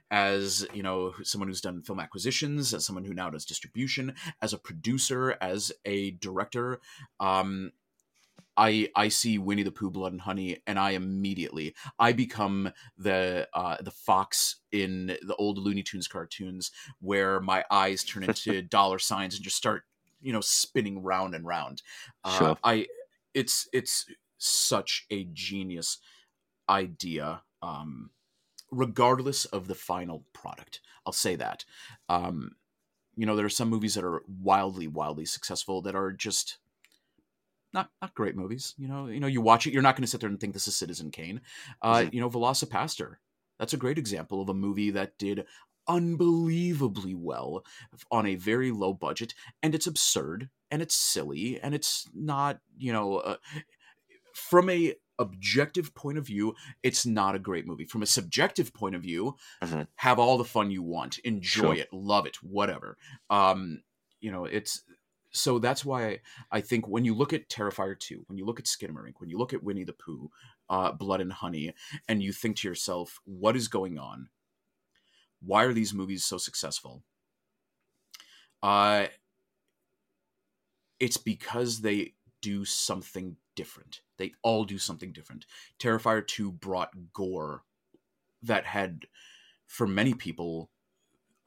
as you know, someone who's done film acquisitions, as someone who now does distribution, as a producer, as a director, um, I I see Winnie the Pooh, Blood and Honey, and I immediately I become the uh, the fox in the old Looney Tunes cartoons, where my eyes turn into dollar signs and just start you know spinning round and round. Uh, Sure. I it's it's such a genius idea. Um, regardless of the final product. I'll say that. Um, you know, there are some movies that are wildly, wildly successful that are just not not great movies. You know, you know, you watch it, you're not going to sit there and think this is Citizen Kane. Uh, Mhm. You know, VelociPastor. That's a great example of a movie that did unbelievably well on a very low budget, and it's absurd and it's silly and it's not, you know, uh, from a objective point of view, it's not a great movie. From a subjective point of view, Mhm. have all the fun you want, enjoy Sure. it, love it, whatever. Um, you know, it's so that's why I think when you look at Terrifier 2, when you look at Skinamarink, when you look at Winnie the Pooh, uh, Blood and Honey, and you think to yourself, what is going on? Why are these movies so successful? Uh, it's because they do something different. They all do something different. Terrifier 2 brought gore that had, for many people,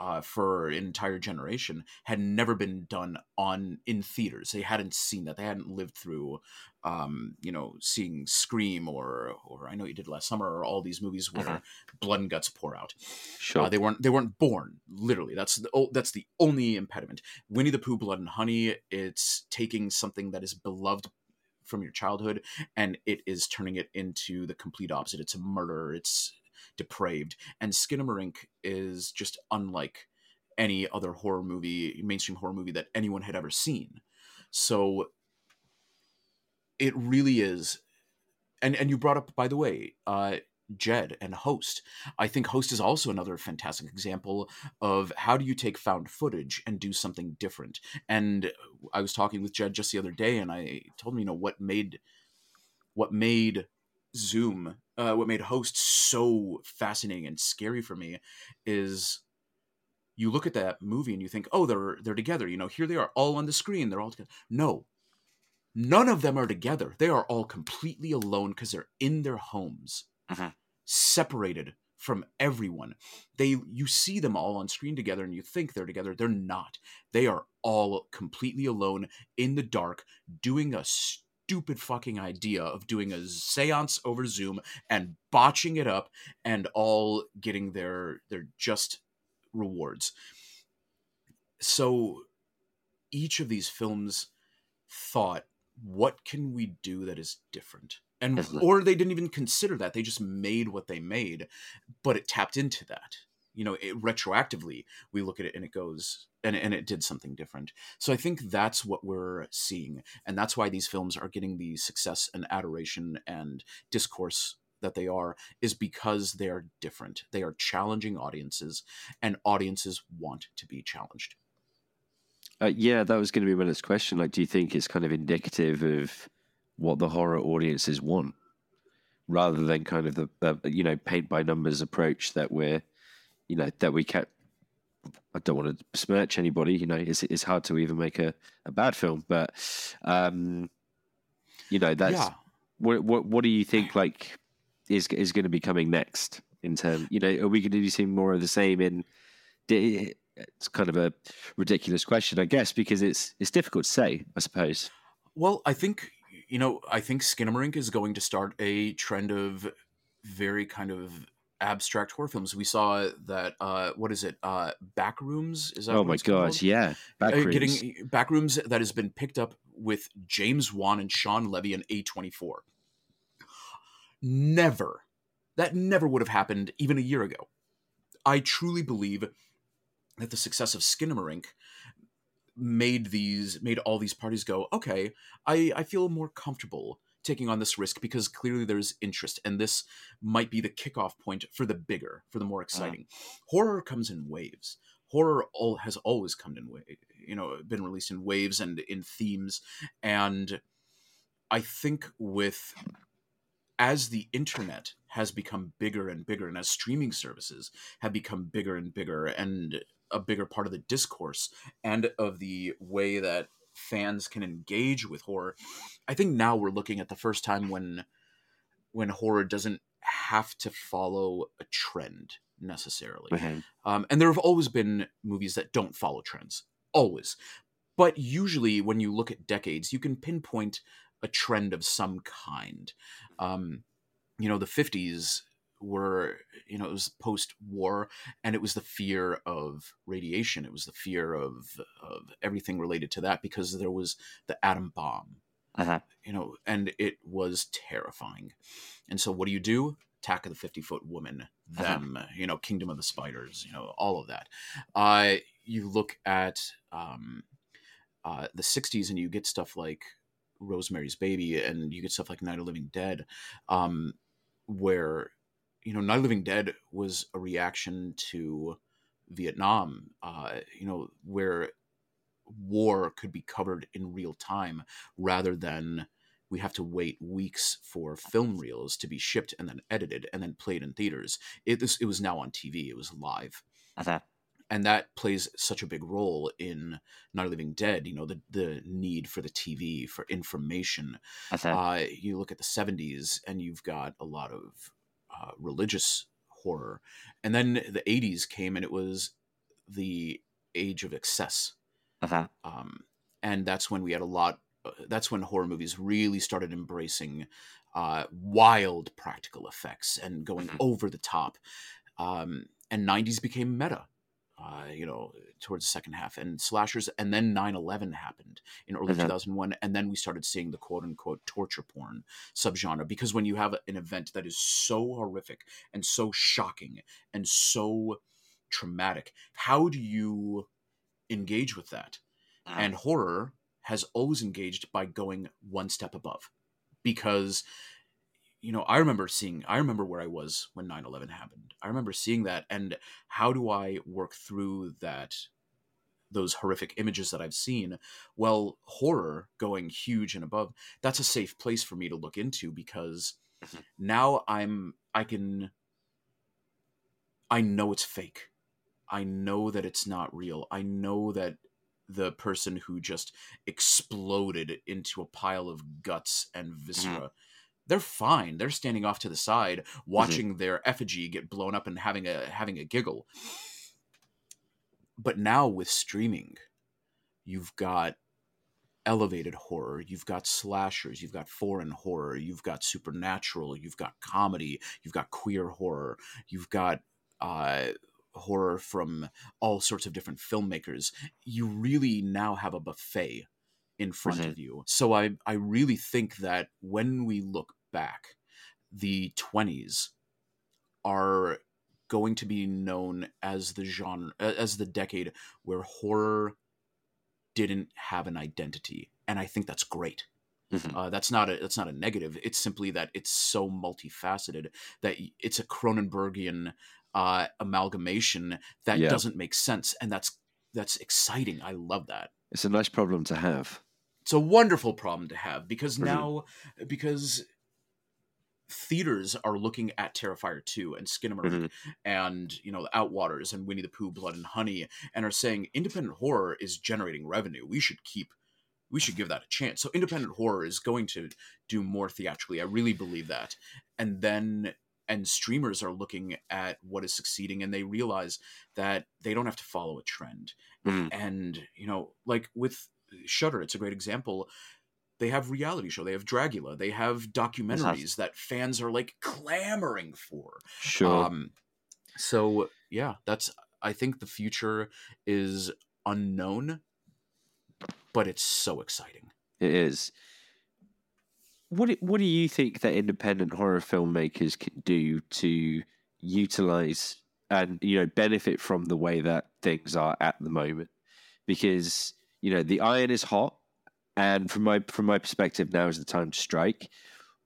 uh, for an entire generation had never been done on in theaters. They hadn't seen that. They hadn't lived through, um, you know, seeing Scream or or I know you did last summer or all these movies where uh-huh. blood and guts pour out. Sure, uh, they weren't they weren't born literally. That's the oh, that's the only impediment. Winnie the Pooh, Blood and Honey. It's taking something that is beloved from your childhood and it is turning it into the complete opposite. It's a murder. It's depraved. And Skinamarink is just unlike any other horror movie, mainstream horror movie that anyone had ever seen. So it really is. And and you brought up, by the way, uh, Jed and Host. I think Host is also another fantastic example of how do you take found footage and do something different. And I was talking with Jed just the other day, and I told him, you know, what made what made Zoom, uh, what made Host so fascinating and scary for me is you look at that movie and you think, oh, they're they're together. You know, here they are, all on the screen. They're all together. No, none of them are together. They are all completely alone because they're in their homes, uh-huh. separated from everyone. They you see them all on screen together and you think they're together. They're not. They are all completely alone in the dark, doing a stupid fucking idea of doing a seance over Zoom and botching it up and all getting their their just rewards. So each of these films thought, what can we do that is different? And or they didn't even consider that. They just made what they made, but it tapped into that you know it, retroactively we look at it and it goes and, and it did something different. So i think that's what we're seeing and that's why these films are getting the success and adoration and discourse that they are is because they are different. They are challenging audiences and audiences want to be challenged. Uh, yeah that was going to be my next question. Like do you think it's kind of indicative of what the horror audiences want rather than kind of the, the you know paint by numbers approach that we're you know that we kept. I don't want to smirch anybody. You know, it's it's hard to even make a, a bad film, but um, you know that's yeah. what what what do you think like is is going to be coming next in terms? You know, are we going to be seeing more of the same in? It's kind of a ridiculous question, I guess, because it's it's difficult to say. I suppose. Well, I think you know, I think Skinamarink is going to start a trend of very kind of abstract horror films. We saw that uh, what is it? Uh, Backrooms is that? Oh my gosh, yeah, Backrooms. Uh, getting Backrooms that has been picked up with James Wan and Shawn Levy and A twenty four. Never, that never would have happened even a year ago. I truly believe that the success of Skinamarink made these made all these parties go okay i i feel more comfortable taking on this risk because clearly there's interest and this might be the kickoff point for the bigger for the more uh-huh. exciting uh. horror comes in waves horror all, has always come in you know been released in waves and in themes and i think with as the internet has become bigger and bigger and as streaming services have become bigger and bigger and a bigger part of the discourse and of the way that fans can engage with horror. I think now we're looking at the first time when when horror doesn't have to follow a trend necessarily. Mm-hmm. Um, and there have always been movies that don't follow trends, always. But usually, when you look at decades, you can pinpoint a trend of some kind. Um, you know, the 50s were you know it was post war and it was the fear of radiation it was the fear of of everything related to that because there was the atom bomb uh-huh. you know and it was terrifying and so what do you do attack of the 50 foot woman uh-huh. them uh-huh. you know kingdom of the spiders you know all of that uh you look at um uh the 60s and you get stuff like rosemary's baby and you get stuff like night of living dead um where you know, Night Living Dead was a reaction to Vietnam. Uh, you know, where war could be covered in real time rather than we have to wait weeks for film reels to be shipped and then edited and then played in theaters. It, this, it was now on TV. It was live. Okay. And that plays such a big role in Night of Living Dead. You know, the, the need for the TV, for information. Okay. Uh, you look at the 70s and you've got a lot of uh, religious horror. And then the 80s came and it was the age of excess. okay. Um, and that's when we had a lot, uh, that's when horror movies really started embracing uh, wild practical effects and going Mhm. over the top. Um, and 90s became meta. Uh, you know, towards the second half, and slashers, and then 9/11 happened in early Okay. 2001, and then we started seeing the quote unquote torture porn subgenre because when you have an event that is so horrific and so shocking and so traumatic, how do you engage with that? And horror has always engaged by going one step above because you know, I remember seeing, I remember where I was when 9 11 happened. I remember seeing that. And how do I work through that, those horrific images that I've seen? Well, horror going huge and above, that's a safe place for me to look into because Mhm. now I'm, I can, I know it's fake. I know that it's not real. I know that the person who just exploded into a pile of guts and viscera they're fine they're standing off to the side watching their effigy get blown up and having a having a giggle. But now with streaming you've got elevated horror you've got slashers you've got foreign horror you've got supernatural you've got comedy you've got queer horror you've got uh horror from all sorts of different filmmakers. You really now have a buffet in front Mhm. of you. So i i really think that when we look back the 20s are going to be known as the genre as the decade where horror didn't have an identity and i think that's great Mhm. uh, that's not a that's not a negative it's simply that it's so multifaceted that it's a cronenbergian uh, amalgamation that Yeah. doesn't make sense and that's that's exciting i love that It's a nice problem to have. it's a wonderful problem to have because now because theaters are looking at Terrifier 2 and Skinamarink Mhm. and you know Outwaters and Winnie the Pooh Blood and Honey and are saying independent horror is generating revenue we should keep we should give that a chance so independent horror is going to do more theatrically I really believe that and then and streamers are looking at what is succeeding and they realize that they don't have to follow a trend Mhm. and you know like with Shudder, it's a great example. They have reality show, they have Dragula, they have documentaries that fans are like clamoring for. Sure. Um, so yeah, that's I think the future is unknown, but it's so exciting. It is. What What do you think that independent horror filmmakers can do to utilize and you know benefit from the way that things are at the moment? Because you know the iron is hot, and from my from my perspective, now is the time to strike.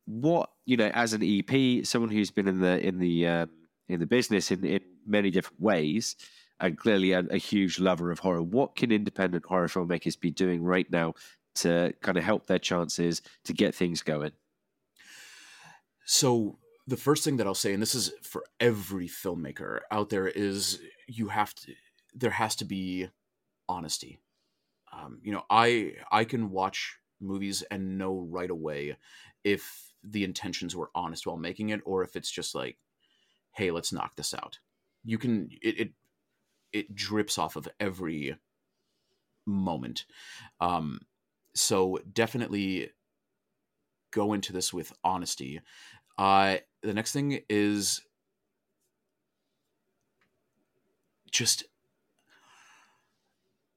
What you know, as an EP, someone who's been in the in the um, in the business in in many different ways, and clearly a, a huge lover of horror. What can independent horror filmmakers be doing right now to kind of help their chances to get things going? So the first thing that I'll say, and this is for every filmmaker out there, is you have to. There has to be honesty. Um, you know, I I can watch movies and know right away if the intentions were honest while making it, or if it's just like, hey, let's knock this out. You can it it, it drips off of every moment. Um, so definitely go into this with honesty. Uh, the next thing is just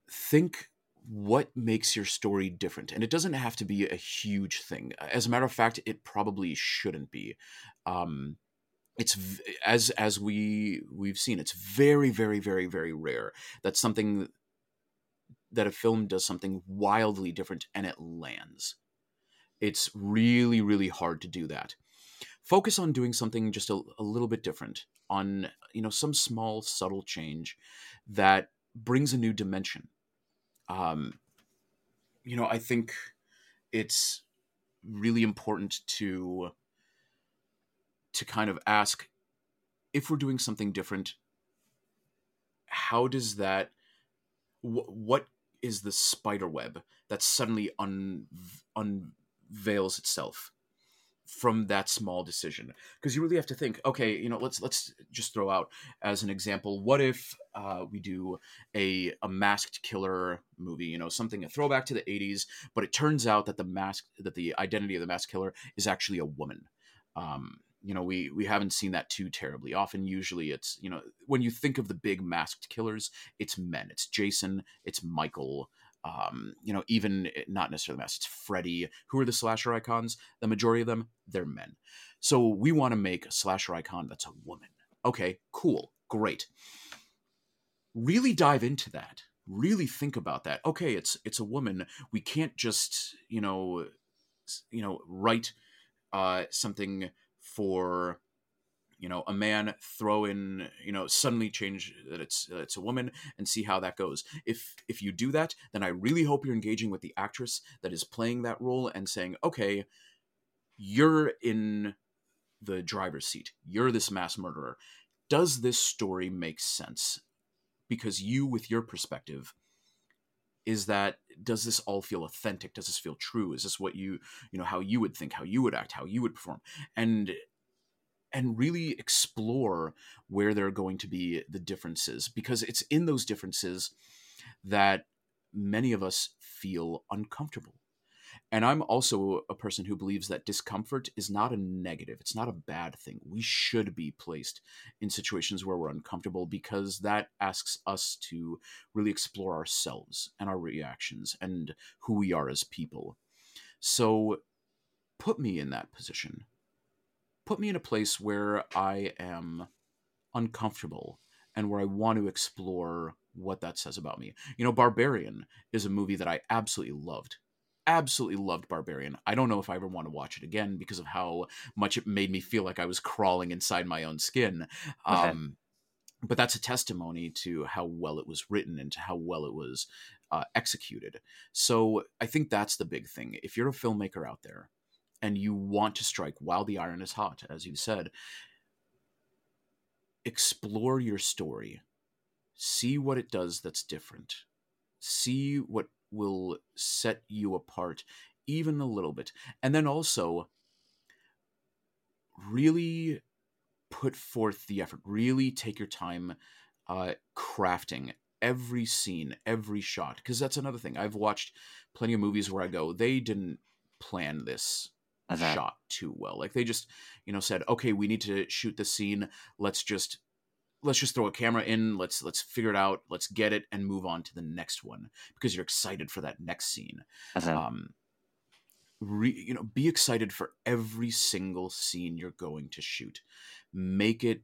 think what makes your story different and it doesn't have to be a huge thing. As a matter of fact it probably shouldn't be. Um it's as as we we've seen it's very very very very rare that something that a film does something wildly different and it lands. It's really really hard to do that. Focus on doing something just a, a little bit different on you know some small subtle change that brings a new dimension um, you know, I think it's really important to to kind of ask if we're doing something different how does that wh- what is the spider web that suddenly un, unveils itself from that small decision. Because you really have to think okay you know let's let's just throw out as an example what if uh, we do a a masked killer movie you know something a throwback to the 80s but it turns out that the mask that the identity of the masked killer is actually a woman. Um, you know we we haven't seen that too terribly often. Usually it's you know when you think of the big masked killers it's men. It's jason it's michael um, you know, even eh, not necessarily the mass, it's Freddy. Who are the slasher icons? The majority of them, they're men. So we want to make a slasher icon that's a woman. Okay, cool, great. Really dive into that. Really think about that. Okay, it's it's a woman. We can't just you know, you know, write uh, something for you know a man throw in you know suddenly change that it's uh, it's a woman and see how that goes. If if you do that then i really hope you're engaging with the actress that is playing that role and saying okay you're in the driver's seat. You're this mass murderer. Does this story make sense? Because you with your perspective is that does this all feel authentic? Does this feel true? Is this what you you know how you would think how you would act how you would perform? And and really explore where there are going to be the differences because it's in those differences that many of us feel uncomfortable. And I'm also a person who believes that discomfort is not a negative. It's not a bad thing. We should be placed in situations where we're uncomfortable because that asks us to really explore ourselves and our reactions and who we are as people. So put me in that position put me in a place where I am uncomfortable and where I want to explore what that says about me. You know, Barbarian is a movie that I absolutely loved. Absolutely loved Barbarian. I don't know if I ever want to watch it again because of how much it made me feel like I was crawling inside my own skin. Okay. Um, but that's a testimony to how well it was written and to how well it was uh, executed. So I think that's the big thing. If you're a filmmaker out there and you want to strike while the iron is hot, as you said, explore your story. See what it does that's different. See what will set you apart even a little bit. And then also really put forth the effort. Really take your time uh, crafting every scene, every shot. Because that's another thing. I've watched plenty of movies where I go, they didn't plan this okay. shot too well. Like they just, you know, said, okay, we need to shoot the scene. Let's just let's just throw a camera in let's let's figure it out let's get it and move on to the next one because you're excited for that next scene okay. um re, you know be excited for every single scene you're going to shoot make it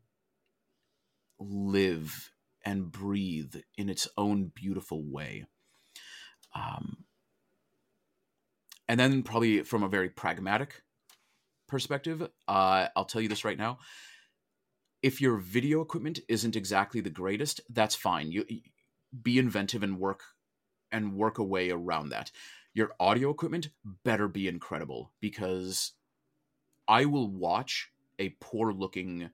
live and breathe in its own beautiful way um and then probably from a very pragmatic perspective, uh, I'll tell you this right now. If your video equipment isn't exactly the greatest, that's fine. You be inventive and work and work a way around that. Your audio equipment better be incredible because I will watch a poor looking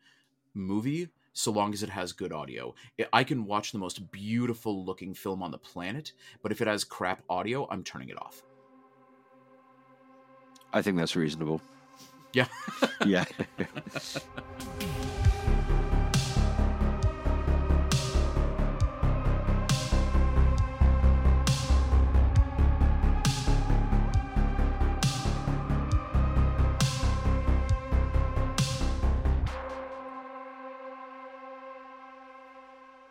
movie so long as it has good audio. I can watch the most beautiful looking film on the planet, but if it has crap audio, I'm turning it off. I think that's reasonable. Yeah. yeah.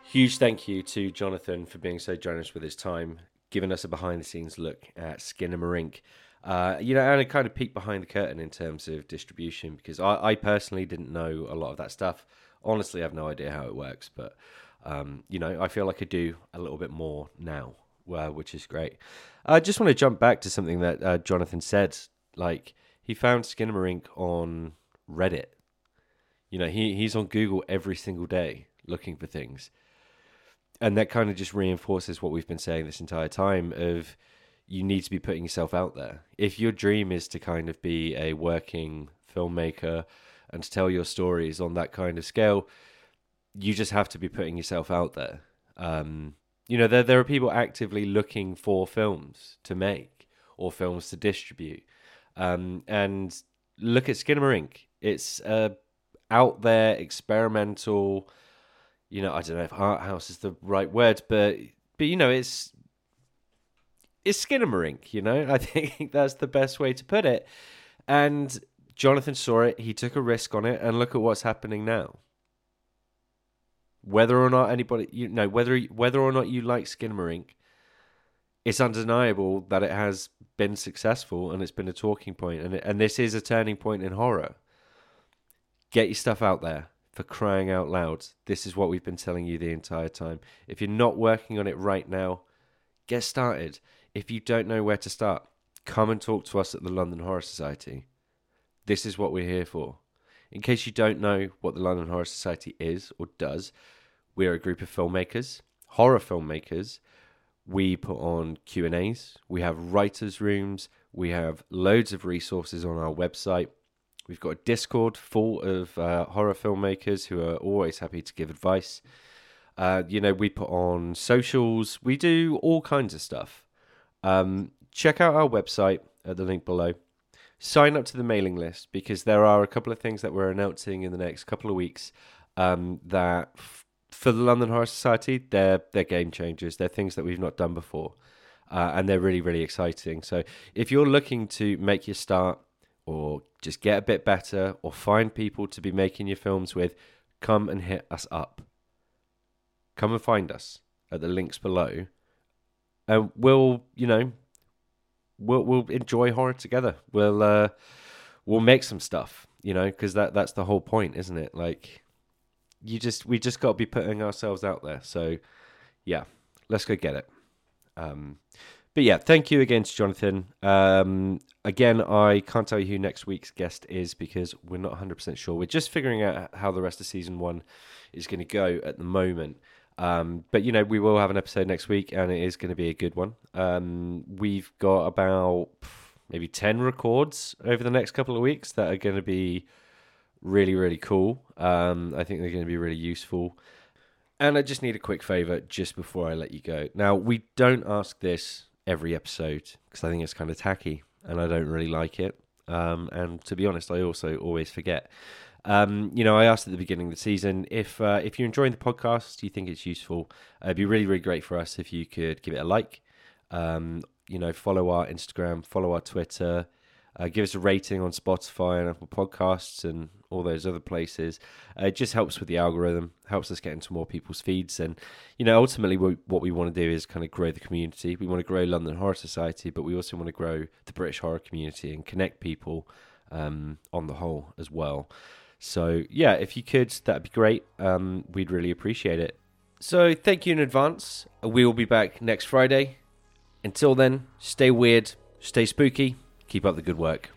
Huge thank you to Jonathan for being so generous with his time, giving us a behind the scenes look at Skinamarink. Uh, you know, and a kind of peek behind the curtain in terms of distribution because I, I, personally didn't know a lot of that stuff. Honestly, I have no idea how it works, but um, you know, I feel like I do a little bit more now, uh, which is great. I just want to jump back to something that uh, Jonathan said. Like he found Skinamarink on Reddit. You know, he he's on Google every single day looking for things. and that kind of just reinforces what we've been saying this entire time of you need to be putting yourself out there. If your dream is to kind of be a working filmmaker and to tell your stories on that kind of scale, you just have to be putting yourself out there. Um, you know, there there are people actively looking for films to make or films to distribute. Um, and look at Skinamarink. It's a out there experimental. You know, I don't know if art house is the right word, but but you know, it's it's Skinamarink. You know, I think that's the best way to put it. And Jonathan saw it. He took a risk on it, and look at what's happening now. Whether or not anybody, you know, whether whether or not you like Skinamarink, it's undeniable that it has been successful and it's been a talking point, and and this is a turning point in horror. Get your stuff out there for crying out loud. This is what we've been telling you the entire time. If you're not working on it right now, get started. If you don't know where to start, come and talk to us at the London Horror Society. This is what we're here for. In case you don't know what the London Horror Society is or does, we are a group of filmmakers, horror filmmakers. We put on Q&As, we have writers rooms, we have loads of resources on our website. We've got a Discord full of uh, horror filmmakers who are always happy to give advice. Uh, you know, we put on socials, we do all kinds of stuff. Um, check out our website at the link below sign up to the mailing list because there are a couple of things that we're announcing in the next couple of weeks um, that f- for the London Horror Society, they're they're game changers. They're things that we've not done before, uh, and they're really really exciting. So if you're looking to make your start, or just get a bit better, or find people to be making your films with, come and hit us up. Come and find us at the links below, we'll you know we'll we'll enjoy horror together. We'll uh, we'll make some stuff, you know, because that that's the whole point, isn't it? Like, you just we just got to be putting ourselves out there. So, yeah, let's go get it. Um, but yeah, thank you again to Jonathan. Um, again, I can't tell you who next week's guest is because we're not 100% sure. We're just figuring out how the rest of season one is going to go at the moment. Um, but you know, we will have an episode next week, and it is going to be a good one. Um, we've got about maybe ten records over the next couple of weeks that are going to be really, really cool. Um, I think they're going to be really useful. And I just need a quick favor just before I let you go. Now, we don't ask this every episode because I think it's kind of tacky, and I don't really like it. Um, and to be honest, I also always forget. Um, you know, I asked at the beginning of the season if uh, if you're enjoying the podcast, do you think it's useful. Uh, it'd be really, really great for us if you could give it a like. Um, you know, follow our Instagram, follow our Twitter, uh, give us a rating on Spotify and Apple Podcasts and all those other places. Uh, it just helps with the algorithm, helps us get into more people's feeds. And, you know, ultimately, we, what we want to do is kind of grow the community. We want to grow London Horror Society, but we also want to grow the British horror community and connect people um, on the whole as well. So, yeah, if you could, that'd be great. Um, we'd really appreciate it. So, thank you in advance. We will be back next Friday. Until then, stay weird, stay spooky, keep up the good work.